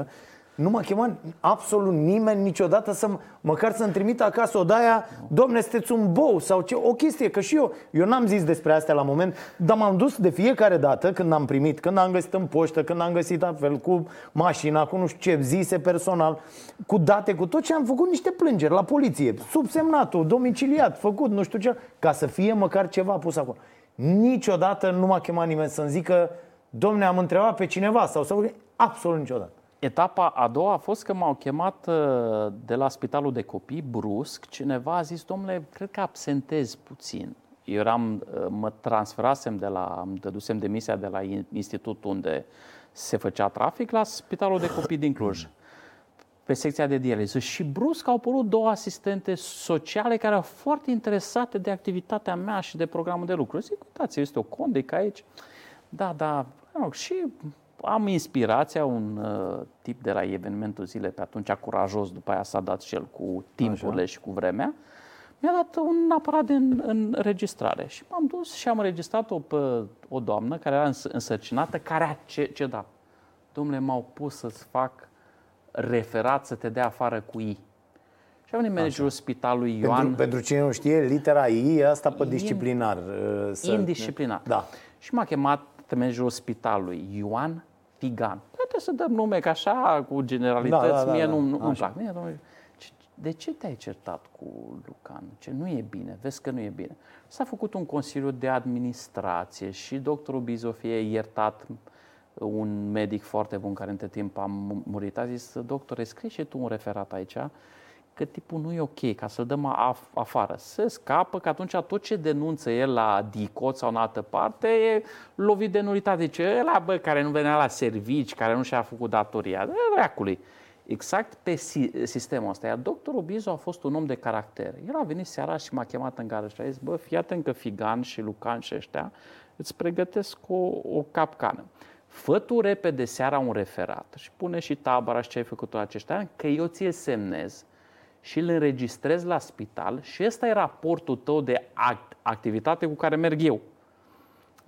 nu m-a chemat absolut nimeni niciodată să măcar să-mi trimită acasă o daia, domne, sunteți un bou sau ce, o chestie, că și eu, eu n-am zis despre astea la moment, dar m-am dus de fiecare dată când am primit, când am găsit în poștă, când am găsit altfel cu mașina, cu nu știu ce, zise personal, cu date, cu tot ce am făcut niște plângeri la poliție, subsemnatul, domiciliat, făcut, nu știu ce, ca să fie măcar ceva pus acolo. Niciodată nu m-a chemat nimeni să-mi zică, domne, am întrebat pe cineva sau sau absolut niciodată. Etapa a doua a fost că m-au chemat uh, de la spitalul de copii, brusc, cineva a zis, domnule, cred că absentez puțin. Eu eram, uh, mă transferasem de la, îmi dădusem demisia de la in- institutul unde se făcea trafic la spitalul de copii din Cluj, pe secția de dializă. Și brusc au apărut două asistente sociale care au fost foarte interesate de activitatea mea și de programul de lucru. Zic, uitați, este o condică aici. Da, da, mă rog, și am inspirația, un uh, tip de la evenimentul zile pe atunci curajos, după aia s-a dat și el cu timpurile Așa. și cu vremea, mi-a dat un aparat de în- înregistrare și m-am dus și am înregistrat-o pe o doamnă care era îns- însărcinată, care a ce, ce da. Domnule, m-au pus să-ți fac referat să te dea afară cu I. Și a venit managerul spitalului Ioan. Pentru, pentru cine nu știe, litera I e asta pe disciplinar. uh, Să, Indisciplinar. Da. Și m-a chemat managerul spitalului, Ioan Tigan. Poate să dăm nume ca așa, cu generalități, Da, da, da, mie da. nu, nu, nu-mi Așa. plac. Mie, domnule, ce- de ce te-ai certat cu Lucan? Ce nu e bine, vezi că nu e bine. S-a făcut un consiliu de administrație și doctorul Bizov e iertat un medic foarte bun care între timp a mu- murit. A zis, doctore, scrie și tu un referat aici că tipul nu e ok, ca să-l dăm af- afară. Se scapă, că atunci tot ce denunță el la DICOT sau în altă parte e lovit de nulitate. Zice, ăla, bă, care nu venea la servici, care nu și-a făcut datoria, de dracului. Exact pe si- sistemul ăsta. Iar doctorul Bizu a fost un om de caracter. El a venit seara și m-a chemat în gară și a zis, bă, fii atent că Figan și Lucan și ăștia îți pregătesc o, o capcană. Fă tu repede seara un referat și pune și tabăra și ce ai făcut tu aceștia ani, că eu ți-l semnez și îl înregistrez la spital și ăsta e raportul tău de act- activitate cu care merg eu.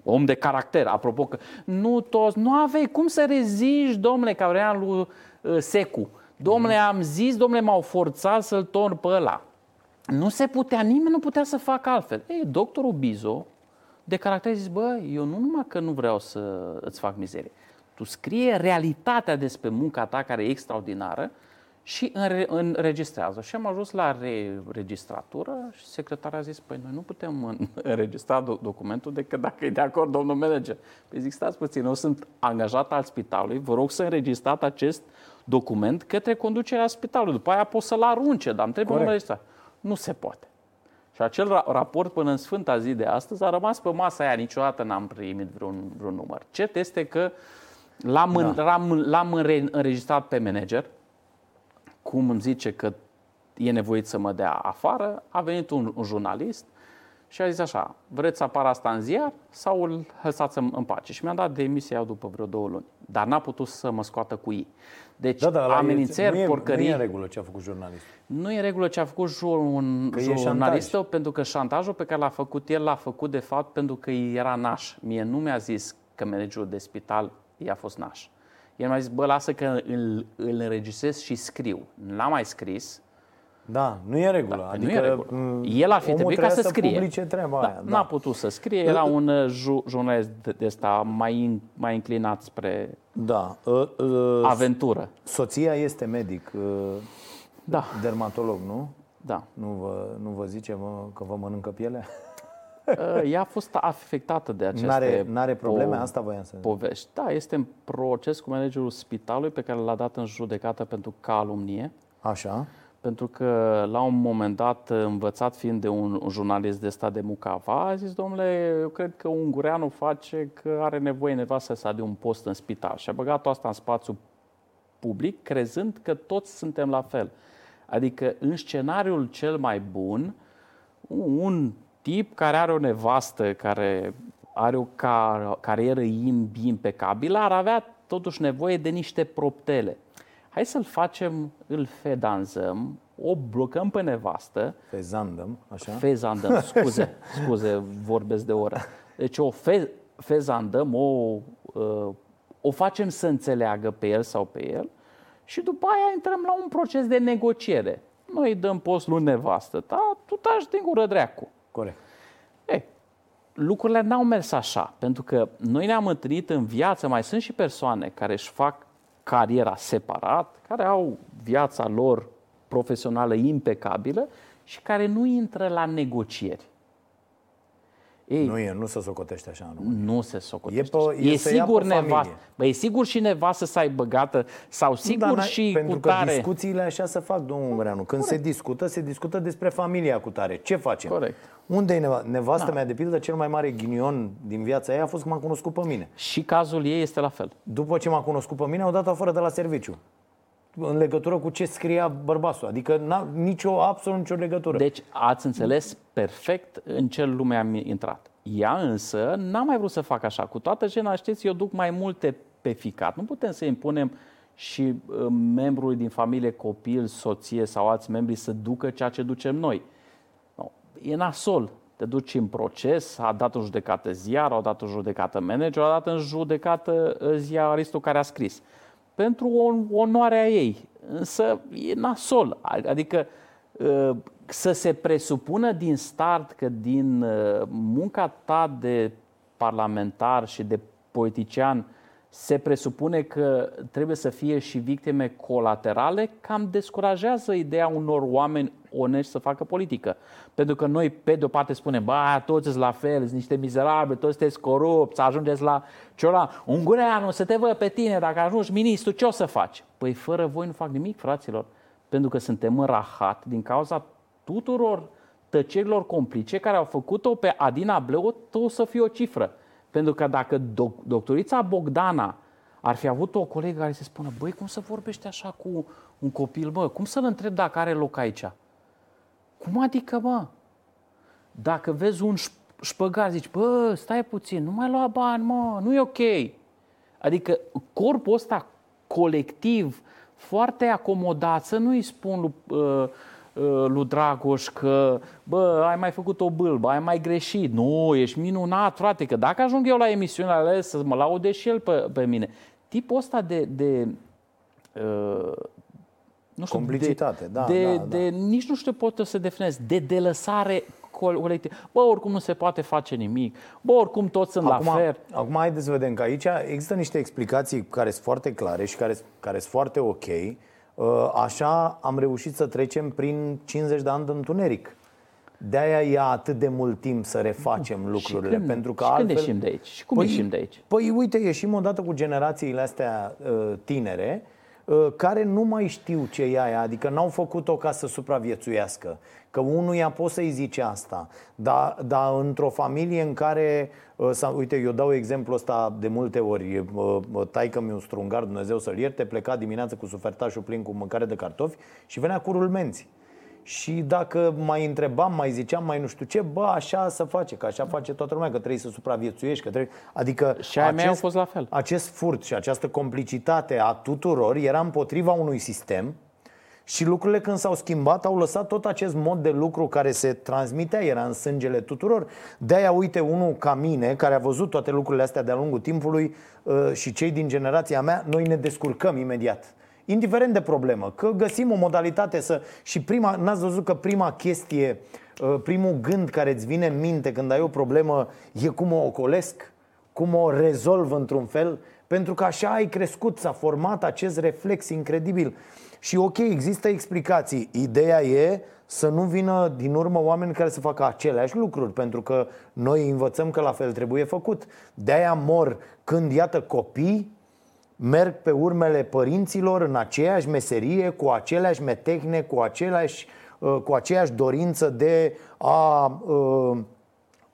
Om de caracter, apropo că nu toți, nu aveai cum să reziști, domnule, ca vrea lui uh, Secu. Domnule, am zis, domnule, m-au forțat să-l torn pe ăla. Nu se putea, nimeni nu putea să facă altfel. Ei, doctorul Bizo, de caracter, zis, bă, eu nu numai că nu vreau să îți fac mizerie, tu scrie realitatea despre munca ta care e extraordinară și înregistrează. Și am ajuns la registratură și secretarul a zis, păi noi nu putem înregistra documentul decât dacă e de acord domnul manager. Păi zic, stați puțin, eu sunt angajat al spitalului, vă rog să înregistrați acest document către conducerea spitalului. După aia pot să-l arunce, dar îmi trebuie un înregistrat. Nu se poate. Și acel raport până în Sfânta zi de astăzi a rămas pe masa aia, niciodată n-am primit vreun, vreun număr. Cert este că l-am, da. l-am, l-am înregistrat pe manager, cum îmi zice că e nevoit să mă dea afară, a venit un, un jurnalist și a zis așa, vreți să apară asta în ziar sau îl lăsați în pace? Și mi-a dat demisia după vreo două luni, dar n-a putut să mă scoată cu ei. Deci da, da, amenințări, nu e, porcării... Nu e în regulă ce a făcut jurnalistul. Nu e în regulă ce a făcut un jurnalistul, pentru că șantajul pe care l-a făcut el l-a făcut de fapt pentru că era naș. Mie nu mi-a zis că managerul de spital i-a fost naș. El mi-a zis, bă, lasă că îl, îl înregistrez și scriu. N-a mai scris. Da, nu e regulă. Da, adică nu e regulă. El ar fi trebuit ca să scrie. Publice treaba da, aia, da. N-a putut să scrie, era un uh, ju- jurnalist de ăsta mai, mai înclinat spre da. Uh, uh, aventură. Soția este medic, uh, da. dermatolog, nu? Da. Nu vă, nu vă zice mă, că vă mănâncă pielea? Uh, ea a fost afectată de aceste N-are, n-are probleme? Po- Asta voiam să povești. Da, este în proces cu managerul spitalului pe care l-a dat în judecată pentru calumnie. Așa. Pentru că la un moment dat, învățat fiind de un, un jurnalist de stat de Mucava, a zis, domnule, eu cred că ungureanul face că are nevoie nevastă să de un post în spital. Și a băgat asta în spațiu public, crezând că toți suntem la fel. Adică, în scenariul cel mai bun, un tip care are o nevastă, care are o car- carieră impecabilă, ar avea totuși nevoie de niște proptele. Hai să-l facem, îl fedanzăm, o blocăm pe nevastă. Fezandăm, așa? Fezandăm, scuze, scuze, vorbesc de oră. Deci o fe, fezandăm, o, uh, o facem să înțeleagă pe el sau pe el și după aia intrăm la un proces de negociere. Noi dăm post lui nevastă, da? tu taci din gură dreacu. Corect. Ei, lucrurile n-au mers așa, pentru că noi ne-am întâlnit în viață, mai sunt și persoane care își fac cariera separat, care au viața lor profesională impecabilă și care nu intră la negocieri. Ei, nu e, nu se socotește așa. Nu, nu se socotește. E, pe, e, e sigur nevastă. Bă, e sigur și nevastă să aibă gata sau sigur da, și pentru cu tare. că discuțiile așa se fac, domnul Ungureanu. Când Corect. se discută, se discută despre familia cu tare. Ce facem? Corect. Unde e nevastă? Nevastă da. mea, de pildă, cel mai mare ghinion din viața ei a fost că m-a cunoscut pe mine. Și cazul ei este la fel. După ce m-a cunoscut pe mine, au dat afară de la serviciu în legătură cu ce scria bărbatul. Adică n-a nicio, absolut nicio legătură. Deci ați înțeles perfect în ce lume am intrat. Ea însă n-a mai vrut să facă așa. Cu toată jena, știți, eu duc mai multe pe ficat. Nu putem să impunem și uh, membrului din familie, copil, soție sau alți membri să ducă ceea ce ducem noi. No, e nasol. Te duci în proces, a dat o judecată ziar, a dat o judecată manager, a dat în judecată uh, ziaristul care a scris. Pentru onoarea ei. Însă e nasol. Adică uh, să se presupună din start că din uh, munca ta de parlamentar și de politician se presupune că trebuie să fie și victime colaterale, cam descurajează ideea unor oameni onești să facă politică. Pentru că noi, pe de o parte, spunem, ba, toți sunt la fel, sunt niște mizerabili, toți sunteți corupți, ajungeți la ciola. Ungureanu, să te văd pe tine, dacă ajungi ministru, ce o să faci? Păi fără voi nu fac nimic, fraților. Pentru că suntem în rahat din cauza tuturor tăcerilor complice care au făcut-o pe Adina Bleu tot să fie o cifră. Pentru că dacă doc- doctorița Bogdana ar fi avut o colegă care să spună, băi, cum să vorbește așa cu un copil, bă, cum să-l întreb dacă are loc aici? Cum adică, bă? Dacă vezi un șpăgar, zici, bă, stai puțin, nu mai lua bani, mă, nu e ok. Adică corpul ăsta colectiv, foarte acomodat, să nu-i spun uh, Uh, lui Dragoș că, bă, ai mai făcut o bâlbă, ai mai greșit. Nu, ești minunat, frate, că dacă ajung eu la emisiunea alea să mă laude și el pe, pe mine. Tipul ăsta de, de uh, nu știu, Complicitate, de, da, de, da, da. de, nici nu știu pot să definez, de delăsare colectivă. Bă, oricum nu se poate face nimic. Bă, oricum toți sunt Acum, la fel. acum haideți să vedem că aici există niște explicații care sunt foarte clare și care, care sunt foarte ok. Uh, Așa am reușit să trecem prin 50 de ani de întuneric. De-aia ia atât de mult timp să refacem lucrurile. când- pentru că și când altfel... ieșim de aici? Și cum ieșim de aici? Păi uite, ieșim odată cu generațiile astea uh, tinere uh, care nu mai știu ce e aia, adică n-au făcut-o ca să supraviețuiască. Că unuia poți să-i zice asta, dar, dar într-o familie în care, uh, sau, uite, eu dau exemplu ăsta de multe ori, uh, uh, taică mi un strungar, Dumnezeu să-l ierte, pleca dimineața cu sufertașul plin cu mâncare de cartofi și venea cu rulmenți. Și dacă mai întrebam, mai ziceam, mai nu știu ce, bă, așa să face, că așa face toată lumea, că trebuie să supraviețuiești, că trebuie... Adică Și ai mei au fost la fel. acest furt și această complicitate a tuturor era împotriva unui sistem și lucrurile când s-au schimbat au lăsat tot acest mod de lucru care se transmitea, era în sângele tuturor. De-aia, uite, unul ca mine, care a văzut toate lucrurile astea de-a lungul timpului uh, și cei din generația mea, noi ne descurcăm imediat. Indiferent de problemă, că găsim o modalitate să... Și prima, n-ați văzut că prima chestie, uh, primul gând care îți vine în minte când ai o problemă e cum o ocolesc? cum o rezolv într-un fel, pentru că așa ai crescut, s-a format acest reflex incredibil. Și ok, există explicații. Ideea e să nu vină din urmă oameni care să facă aceleași lucruri, pentru că noi învățăm că la fel trebuie făcut. De-aia mor când, iată, copii merg pe urmele părinților în aceeași meserie, cu aceleași metehne, cu, aceleași, uh, cu aceeași dorință de a uh,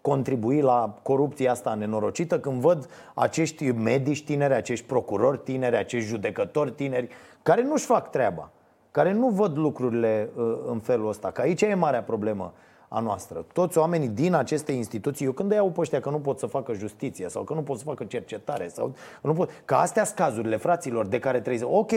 contribui la corupția asta nenorocită când văd acești medici tineri, acești procurori tineri, acești judecători tineri care nu-și fac treaba, care nu văd lucrurile uh, în felul ăsta. Că aici e marea problemă a noastră. Toți oamenii din aceste instituții, eu când îi iau pe ăștia că nu pot să facă justiție sau că nu pot să facă cercetare sau nu pot, că astea sunt cazurile fraților de care trebuie să... Ok,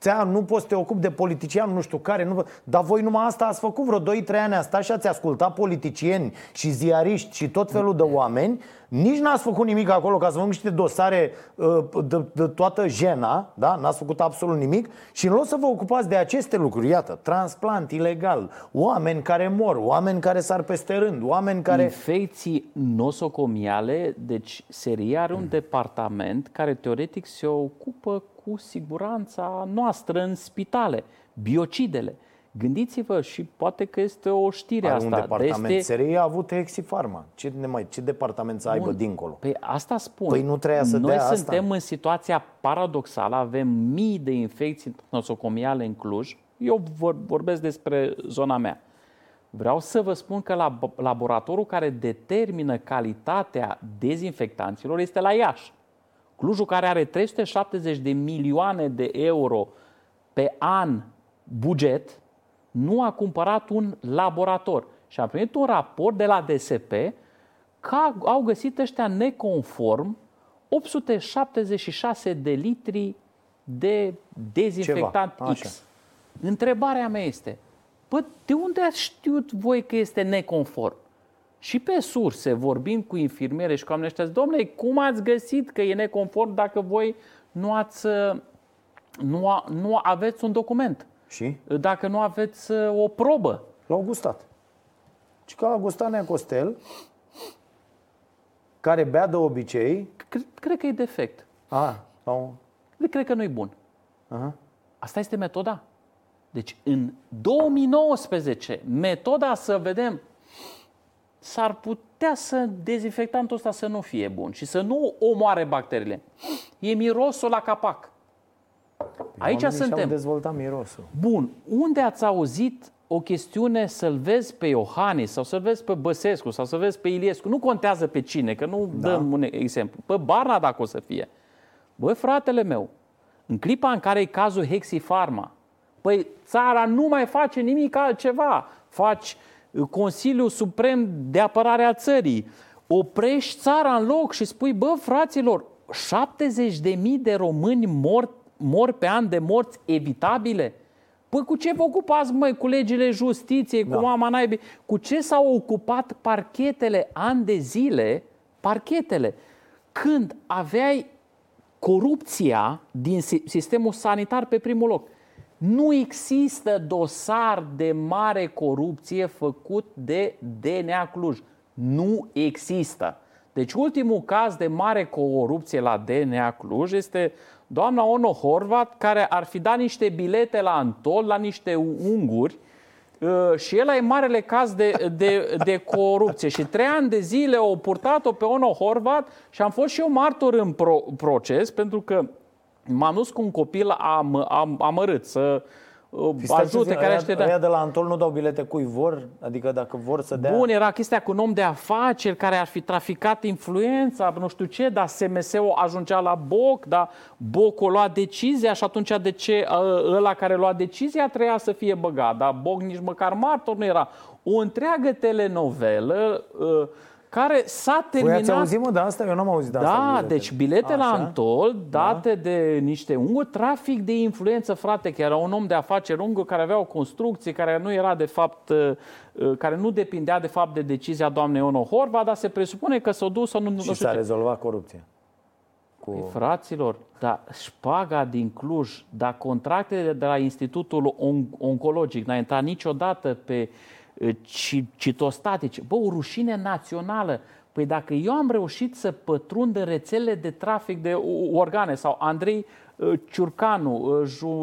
ți nu poți să te ocupi de politician, nu știu care, nu... dar voi numai asta ați făcut vreo 2-3 ani asta și ați ascultat politicieni și ziariști și tot felul de oameni nici n-ați făcut nimic acolo ca să vă niște dosare uh, de, de toată jena, da? N-ați făcut absolut nimic și în loc să vă ocupați de aceste lucruri, iată, transplant ilegal, oameni care mor, oameni care sar peste rând, oameni care... Infecții nosocomiale, deci seria are un departament care teoretic se ocupă cu siguranța noastră în spitale, biocidele. Gândiți-vă și poate că este o știre Are asta. un departament dar este... SRI a avut Exifarma. Ce, ne mai, ce departament să aibă Bun. dincolo? Păi asta spun. Păi nu treia să Noi dea asta. suntem în situația paradoxală, avem mii de infecții nosocomiale în Cluj. Eu vor, vorbesc despre zona mea. Vreau să vă spun că la laboratorul care determină calitatea dezinfectanților este la Iași. Clujul care are 370 de milioane de euro pe an buget, nu a cumpărat un laborator și a primit un raport de la DSP că au găsit ăștia neconform 876 de litri de dezinfectant Ceva, așa. X. Întrebarea mea este, bă, de unde ați știut voi că este neconform? Și pe surse, vorbind cu infirmiere și cu oamenii ăștia, zic, domnule, cum ați găsit că e neconform dacă voi nu ați, nu, a, nu aveți un document? Și? Dacă nu aveți uh, o probă? L-au gustat. Și că a gustat Nea Costel, care bea de obicei, Cred, cred că e defect. a, sau, Cred că nu e bun. aha, Asta este metoda. Deci în 2019, metoda să vedem s-ar putea să dezinfectantul ăsta să nu fie bun și să nu omoare bacteriile. E mirosul la capac. Aici oamenii și-au suntem. dezvoltat mirosul. Bun, unde ați auzit o chestiune să-l vezi pe Iohannis sau să-l vezi pe Băsescu sau să-l vezi pe Iliescu? Nu contează pe cine, că nu da. dăm un exemplu. Pe Barna dacă o să fie. Băi, fratele meu, în clipa în care e cazul Hexifarma, păi țara nu mai face nimic altceva. Faci uh, Consiliul Suprem de Apărare a Țării, oprești țara în loc și spui, bă, fraților, 70.000 de români mor, mor pe an de morți evitabile? Păi cu ce vă ocupați, măi, cu legile justiției, Da. cu mama naibii? Cu ce s-au ocupat parchetele ani de zile, parchetele, când aveai corupția din si- sistemul sanitar pe primul loc? Nu există dosar de mare corupție făcut de DNA Cluj. Nu există. Deci ultimul caz de mare corupție la DNA Cluj este doamna Ono Horvat, care ar fi dat niște bilete la Antol, la niște unguri, uh, și el e marele caz de, de, de corupție. Și trei ani de zile au purtat-o pe Ono Horvat și am fost și eu martor în pro, proces, pentru că m-am dus cu un copil am, am, amărât să ajute, care aștept. Aia de la Antol nu dau bilete cui vor? Adică dacă vor să dea... Bun, era chestia cu un om de afaceri care ar fi traficat influența, nu știu ce, dar SMS-ul ajungea la Boc, dar Boc o lua decizia și atunci de ce ă, ăla care lua decizia treia să fie băgat, dar Boc nici măcar martor nu era. O întreagă telenovelă uh, care s-a terminat... Voi ați auzit, mă, de asta? Eu n-am auzit de da, asta. Da, deci bilete Așa? la Antol, date da. de niște unguri, trafic de influență, frate, că era un om de afaceri ungur care avea o construcție care nu era de fapt, uh, uh, care nu depindea de fapt de decizia doamnei Ono Horva, dar se presupune că s-a dus să nu... Și s-a rezolvat corupția. Cu... Păi, fraților, dar șpaga din Cluj, dar contractele de la Institutul Oncologic n-a intrat niciodată pe citostatice. Bă, o rușine națională. Păi dacă eu am reușit să pătrund în rețele de trafic de organe sau Andrei Ciurcanu,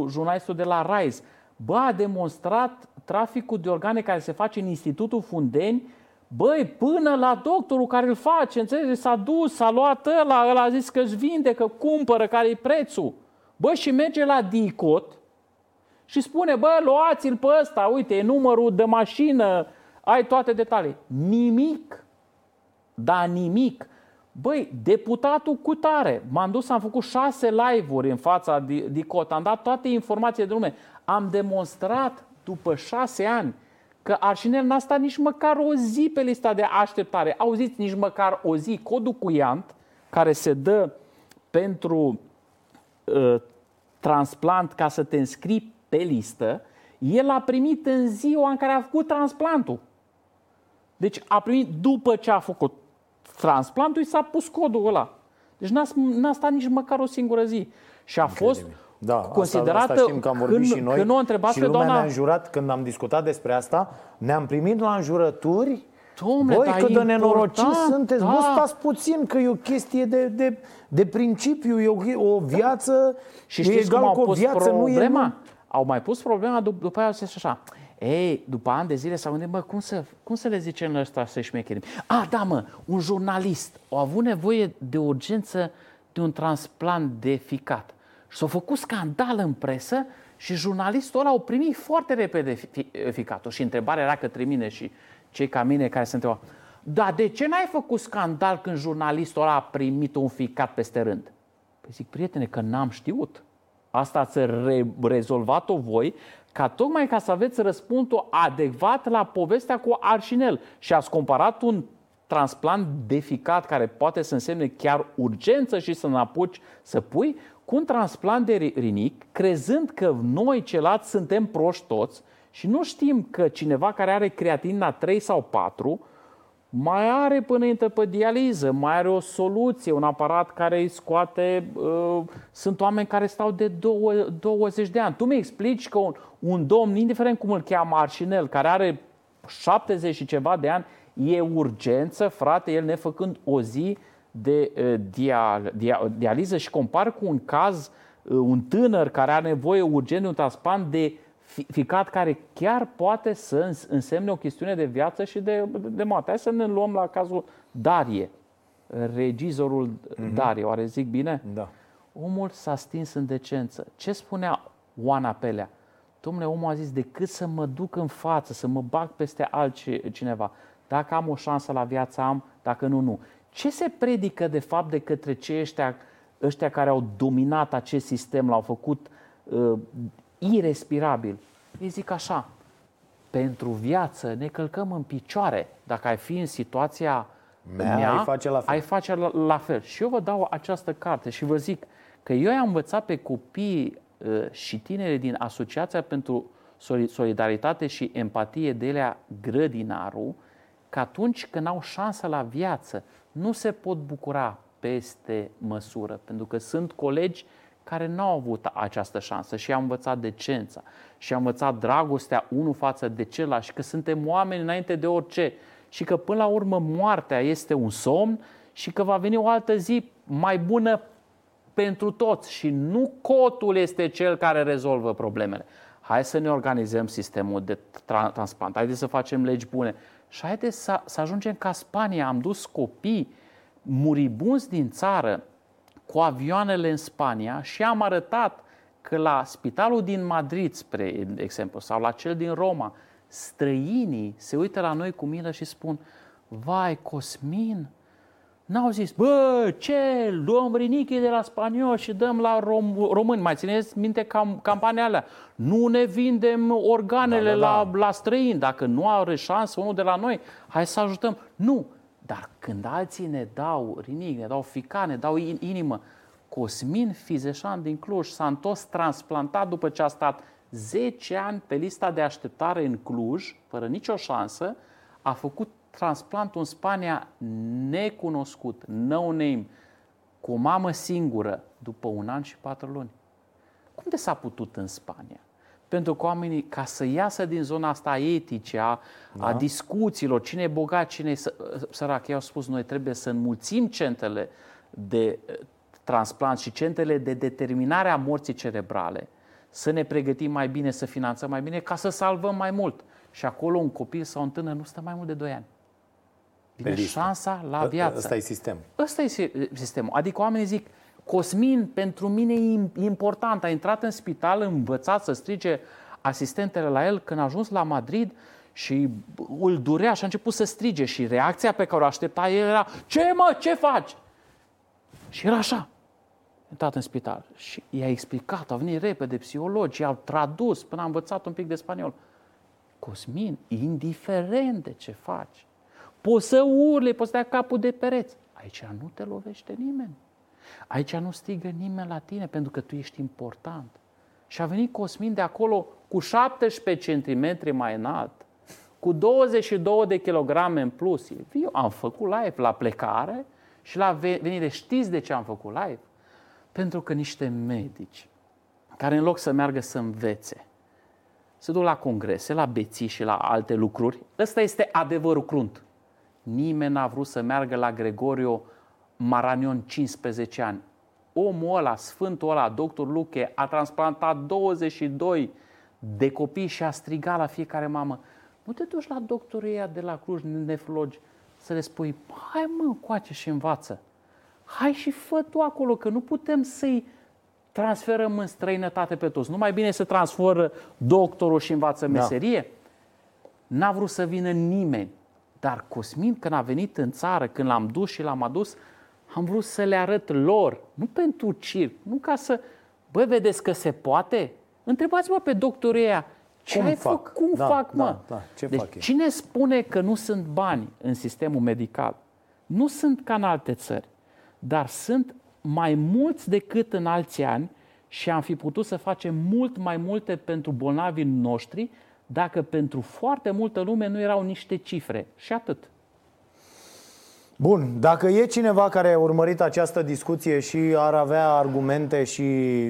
jurnalistul de la RISE, bă, a demonstrat traficul de organe care se face în Institutul Fundeni, băi, până la doctorul care îl face, înțelegi, s-a dus, s-a luat ăla, ăla a zis că își vinde, că cumpără, care e prețul. Bă, și merge la DICOT, și spune, bă, luați-l pe ăsta, uite, e numărul de mașină, ai toate detalii. Nimic. Da, nimic. Băi, deputatul cu tare, m-am dus, am făcut șase live-uri în fața DICOT, am dat toate informațiile de lume. Am demonstrat după șase ani că Arșinel n-a stat nici măcar o zi pe lista de așteptare. Auziți, nici măcar o zi. Codul cuiant, care se dă pentru uh, transplant ca să te înscrii pe listă, el a primit în ziua în care a făcut transplantul. Deci a primit după ce a făcut transplantul, i s-a pus codul ăla. Deci n-a, n-a stat nici măcar o singură zi. Și a fost da, considerată, asta, asta știm că am vorbit când, și noi. Când nu întrebat și pe doamna... ne-a înjurat, când am discutat despre asta, ne-am primit la înjurături Dom'le, Băi, cât de nenorociți sunteți, da. bă, stați puțin, că e o chestie de, de, de principiu, e o, o viață, și știți egal cum cu o viață, problema? nu e au mai pus problema, după, după aia se așa. Ei, după ani de zile s-au gândit, bă, cum să, cum să le zicem ăsta să șmecherim? A, da, mă, un jurnalist a avut nevoie de urgență de un transplant de ficat. Și s-a făcut scandal în presă și jurnalistul ăla au primit foarte repede ficatul. Și întrebarea era către mine și cei ca mine care se întrebau, da, de ce n-ai făcut scandal când jurnalistul ăla a primit un ficat peste rând? Păi zic, prietene, că n-am știut. Asta ați re- rezolvat-o voi ca tocmai ca să aveți răspunsul adecvat la povestea cu Arșinel. Și ați comparat un transplant deficat care poate să însemne chiar urgență și să apuci să pui cu un transplant de rinic, crezând că noi ceilalți suntem proști toți și nu știm că cineva care are creatinina 3 sau 4 mai are până intră pe dializă, mai are o soluție, un aparat care îi scoate... Uh, sunt oameni care stau de două, 20 de ani. Tu mi explici că un, un domn, indiferent cum îl cheamă Arșinel, care are 70 și ceva de ani, e urgență, frate, el nefăcând o zi de uh, dial, dia, dializă și compar cu un caz, uh, un tânăr care are nevoie urgent de un transplant de ficat care chiar poate să însemne o chestiune de viață și de, de moarte. Hai să ne luăm la cazul Darie, regizorul mm-hmm. Darie, oare zic bine? Da. Omul s-a stins în decență. Ce spunea Oana Pelea? Domnule, omul a zis, decât să mă duc în față, să mă bag peste altcineva, dacă am o șansă la viață, am, dacă nu, nu. Ce se predică de fapt de către cei ăștia, ăștia care au dominat acest sistem, l-au făcut uh, irrespirabil. Ei zic așa, pentru viață ne călcăm în picioare. Dacă ai fi în situația mea, mea ai face la fel. Ai face la, la fel. Și eu vă dau această carte și vă zic că eu i-am învățat pe copii uh, și tineri din Asociația pentru Solidaritate și Empatie de la Grădinaru, că atunci când au șansă la viață, nu se pot bucura peste măsură, pentru că sunt colegi care nu au avut această șansă și au învățat decența și au învățat dragostea unul față de celălalt și că suntem oameni înainte de orice și că până la urmă moartea este un somn și că va veni o altă zi mai bună pentru toți și nu cotul este cel care rezolvă problemele. Hai să ne organizăm sistemul de tra- transplant, haideți să facem legi bune și haideți să, să ajungem ca Spania. Am dus copii muribunzi din țară cu avioanele în Spania și am arătat că la spitalul din Madrid, spre exemplu, sau la cel din Roma, străinii se uită la noi cu milă și spun, vai, Cosmin, N-au zis, bă, ce, luăm rinichii de la spaniol și dăm la rom- români. Mai țineți minte cam, campania alea? Nu ne vindem organele da, da, da. La, la străini. Dacă nu are șansă unul de la noi, hai să ajutăm. Nu. Dar când alții ne dau rinichi, ne dau fica, ne dau inimă, Cosmin Fizeșan din Cluj s-a întors transplantat după ce a stat 10 ani pe lista de așteptare în Cluj, fără nicio șansă, a făcut transplantul în Spania necunoscut, no name, cu o mamă singură, după un an și patru luni. Cum de s-a putut în Spania? Pentru că oamenii, ca să iasă din zona asta etice, a, da. a discuțiilor, cine e bogat, cine e sărac, ei au spus, noi trebuie să înmulțim centrele de eh, transplant și centrele de determinare a morții cerebrale, să ne pregătim mai bine, să finanțăm mai bine, ca să salvăm mai mult. Și acolo un copil sau un tânăr nu stă mai mult de 2 ani. Vine șansa la viață. Ăsta e sistem. Ăsta e sistemul. Adică oamenii zic, Cosmin, pentru mine e important, a intrat în spital, învățat să strige asistentele la el când a ajuns la Madrid și îl durea și a început să strige și reacția pe care o aștepta el era Ce mă, ce faci? Și era așa. A intrat în spital și i-a explicat, au venit repede psihologi, i-au tradus până a învățat un pic de spaniol. Cosmin, indiferent de ce faci, poți să urle, poți să dea capul de pereți. Aici nu te lovește nimeni. Aici nu strigă nimeni la tine pentru că tu ești important. Și a venit Cosmin de acolo cu 17 cm mai înalt, cu 22 de kilograme în plus. Eu am făcut live la plecare și la venire. Știți de ce am făcut live? Pentru că niște medici care în loc să meargă să învețe, se duc la congrese, la beții și la alte lucruri, ăsta este adevărul crunt. Nimeni n-a vrut să meargă la Gregorio Maranion 15 ani. Omul ăla, sfântul ăla, doctor Luche, a transplantat 22 de copii și a strigat la fiecare mamă. Nu te duci la doctorul ăia de la Cluj, nefrogi, să le spui, hai mă, coace și învață. Hai și fă tu acolo, că nu putem să-i transferăm în străinătate pe toți. Nu mai bine să transferă doctorul și învață da. meserie? Da. N-a vrut să vină nimeni. Dar Cosmin, când a venit în țară, când l-am dus și l-am adus, am vrut să le arăt lor, nu pentru circ, nu ca să, bă, vedeți că se poate? Întrebați-mă pe doctorii ăia, ce cum ai fac? făcut? Cum da, fac, mă? Da, da. Ce deci fac cine spune că nu sunt bani în sistemul medical? Nu sunt ca în alte țări, dar sunt mai mulți decât în alți ani și am fi putut să facem mult mai multe pentru bolnavii noștri dacă pentru foarte multă lume nu erau niște cifre. Și atât. Bun, dacă e cineva care a urmărit această discuție și ar avea argumente și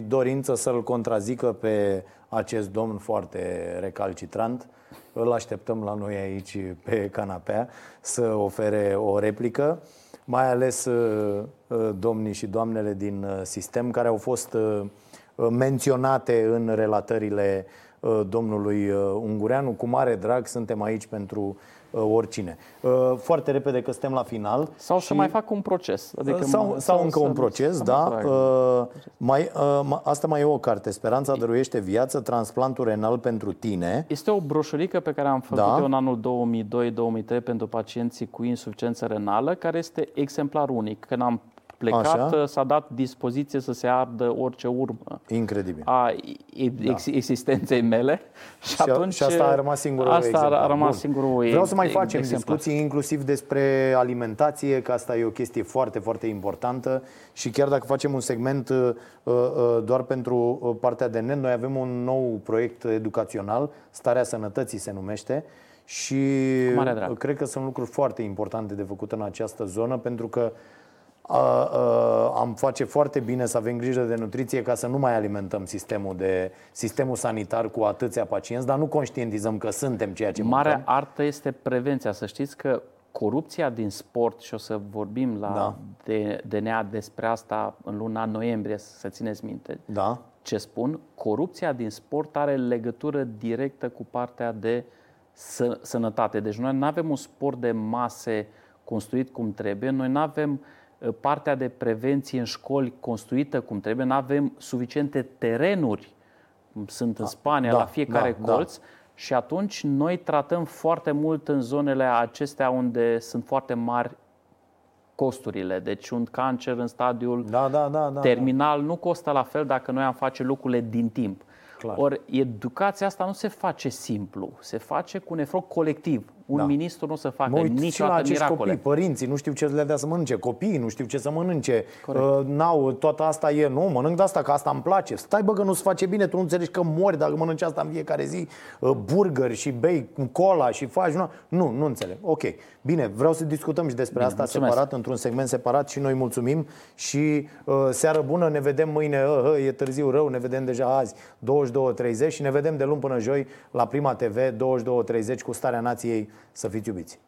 dorință să-l contrazică pe acest domn foarte recalcitrant, îl așteptăm la noi aici pe canapea să ofere o replică, mai ales uh, uh, domnii și doamnele din uh, sistem care au fost menționate în relatările domnului Ungureanu. Cu mare drag suntem aici pentru Uh, oricine. Uh, foarte repede că suntem la final. Sau și... să mai fac un proces. Adică sau, sau, sau încă un proces, da. Uh, mai, asta mai e o carte. Speranța dăruiește viață, transplantul renal pentru tine. Este o broșurică pe care am făcut-o da. în anul 2002-2003 pentru pacienții cu insuficiență renală, care este exemplar unic. Când am plecat, Așa. s-a dat dispoziție să se ardă orice urmă Incredibil. a ex- da. existenței mele. Și, și, atunci, și asta a rămas singurul Asta exemplar. a rămas singurul Vreau să mai facem exemplar. discuții inclusiv despre alimentație, că asta e o chestie foarte, foarte importantă și chiar dacă facem un segment uh, uh, doar pentru uh, partea de net, noi avem un nou proiect educațional, Starea Sănătății se numește, și cred că sunt lucruri foarte importante de făcut în această zonă, pentru că am face foarte bine să avem grijă de nutriție ca să nu mai alimentăm sistemul, de, sistemul sanitar cu atâția pacienți, dar nu conștientizăm că suntem ceea ce Marea mâncăm. artă este prevenția. Să știți că corupția din sport, și o să vorbim la Da. de, DNA despre asta în luna noiembrie, să țineți minte Da? ce spun, corupția din sport are legătură directă cu partea de să, sănătate. Deci noi nu avem un sport de mase construit cum trebuie, noi nu avem uh, partea de prevenție în școli construită cum trebuie, nu avem suficiente terenuri, cum sunt în Spania, da, la fiecare da, da. colț, și atunci noi tratăm foarte mult în zonele acestea unde sunt foarte mari costurile. Deci un cancer în stadiul Da, da, da, da. terminal nu costă la fel dacă noi am face lucrurile din timp. Clar. Ori educația asta nu se face simplu, se face cu un efort colectiv. Un Da. ministru nu o să facă Mă uit și la niciodată acești miracole. copii, părinții nu știu ce le dea să mănânce, copiii nu știu ce să mănânce, uh, n-au, toată asta e, nu, mănânc de asta că asta îmi place. Stai bă că nu-ți face bine, tu nu înțelegi că mori dacă mănânci asta în fiecare zi, uh, burger și bei cola și faci, nu, nu, nu înțeleg. Ok, bine, vreau să discutăm și despre asta mulțumesc. separat, într-un segment separat și noi mulțumim și uh, seară bună, ne vedem mâine, uh, uh, e târziu rău, ne vedem deja azi 22.30 și ne vedem de luni până joi la Prima TV 22.30 cu Starea Nației, să fiți iubiți!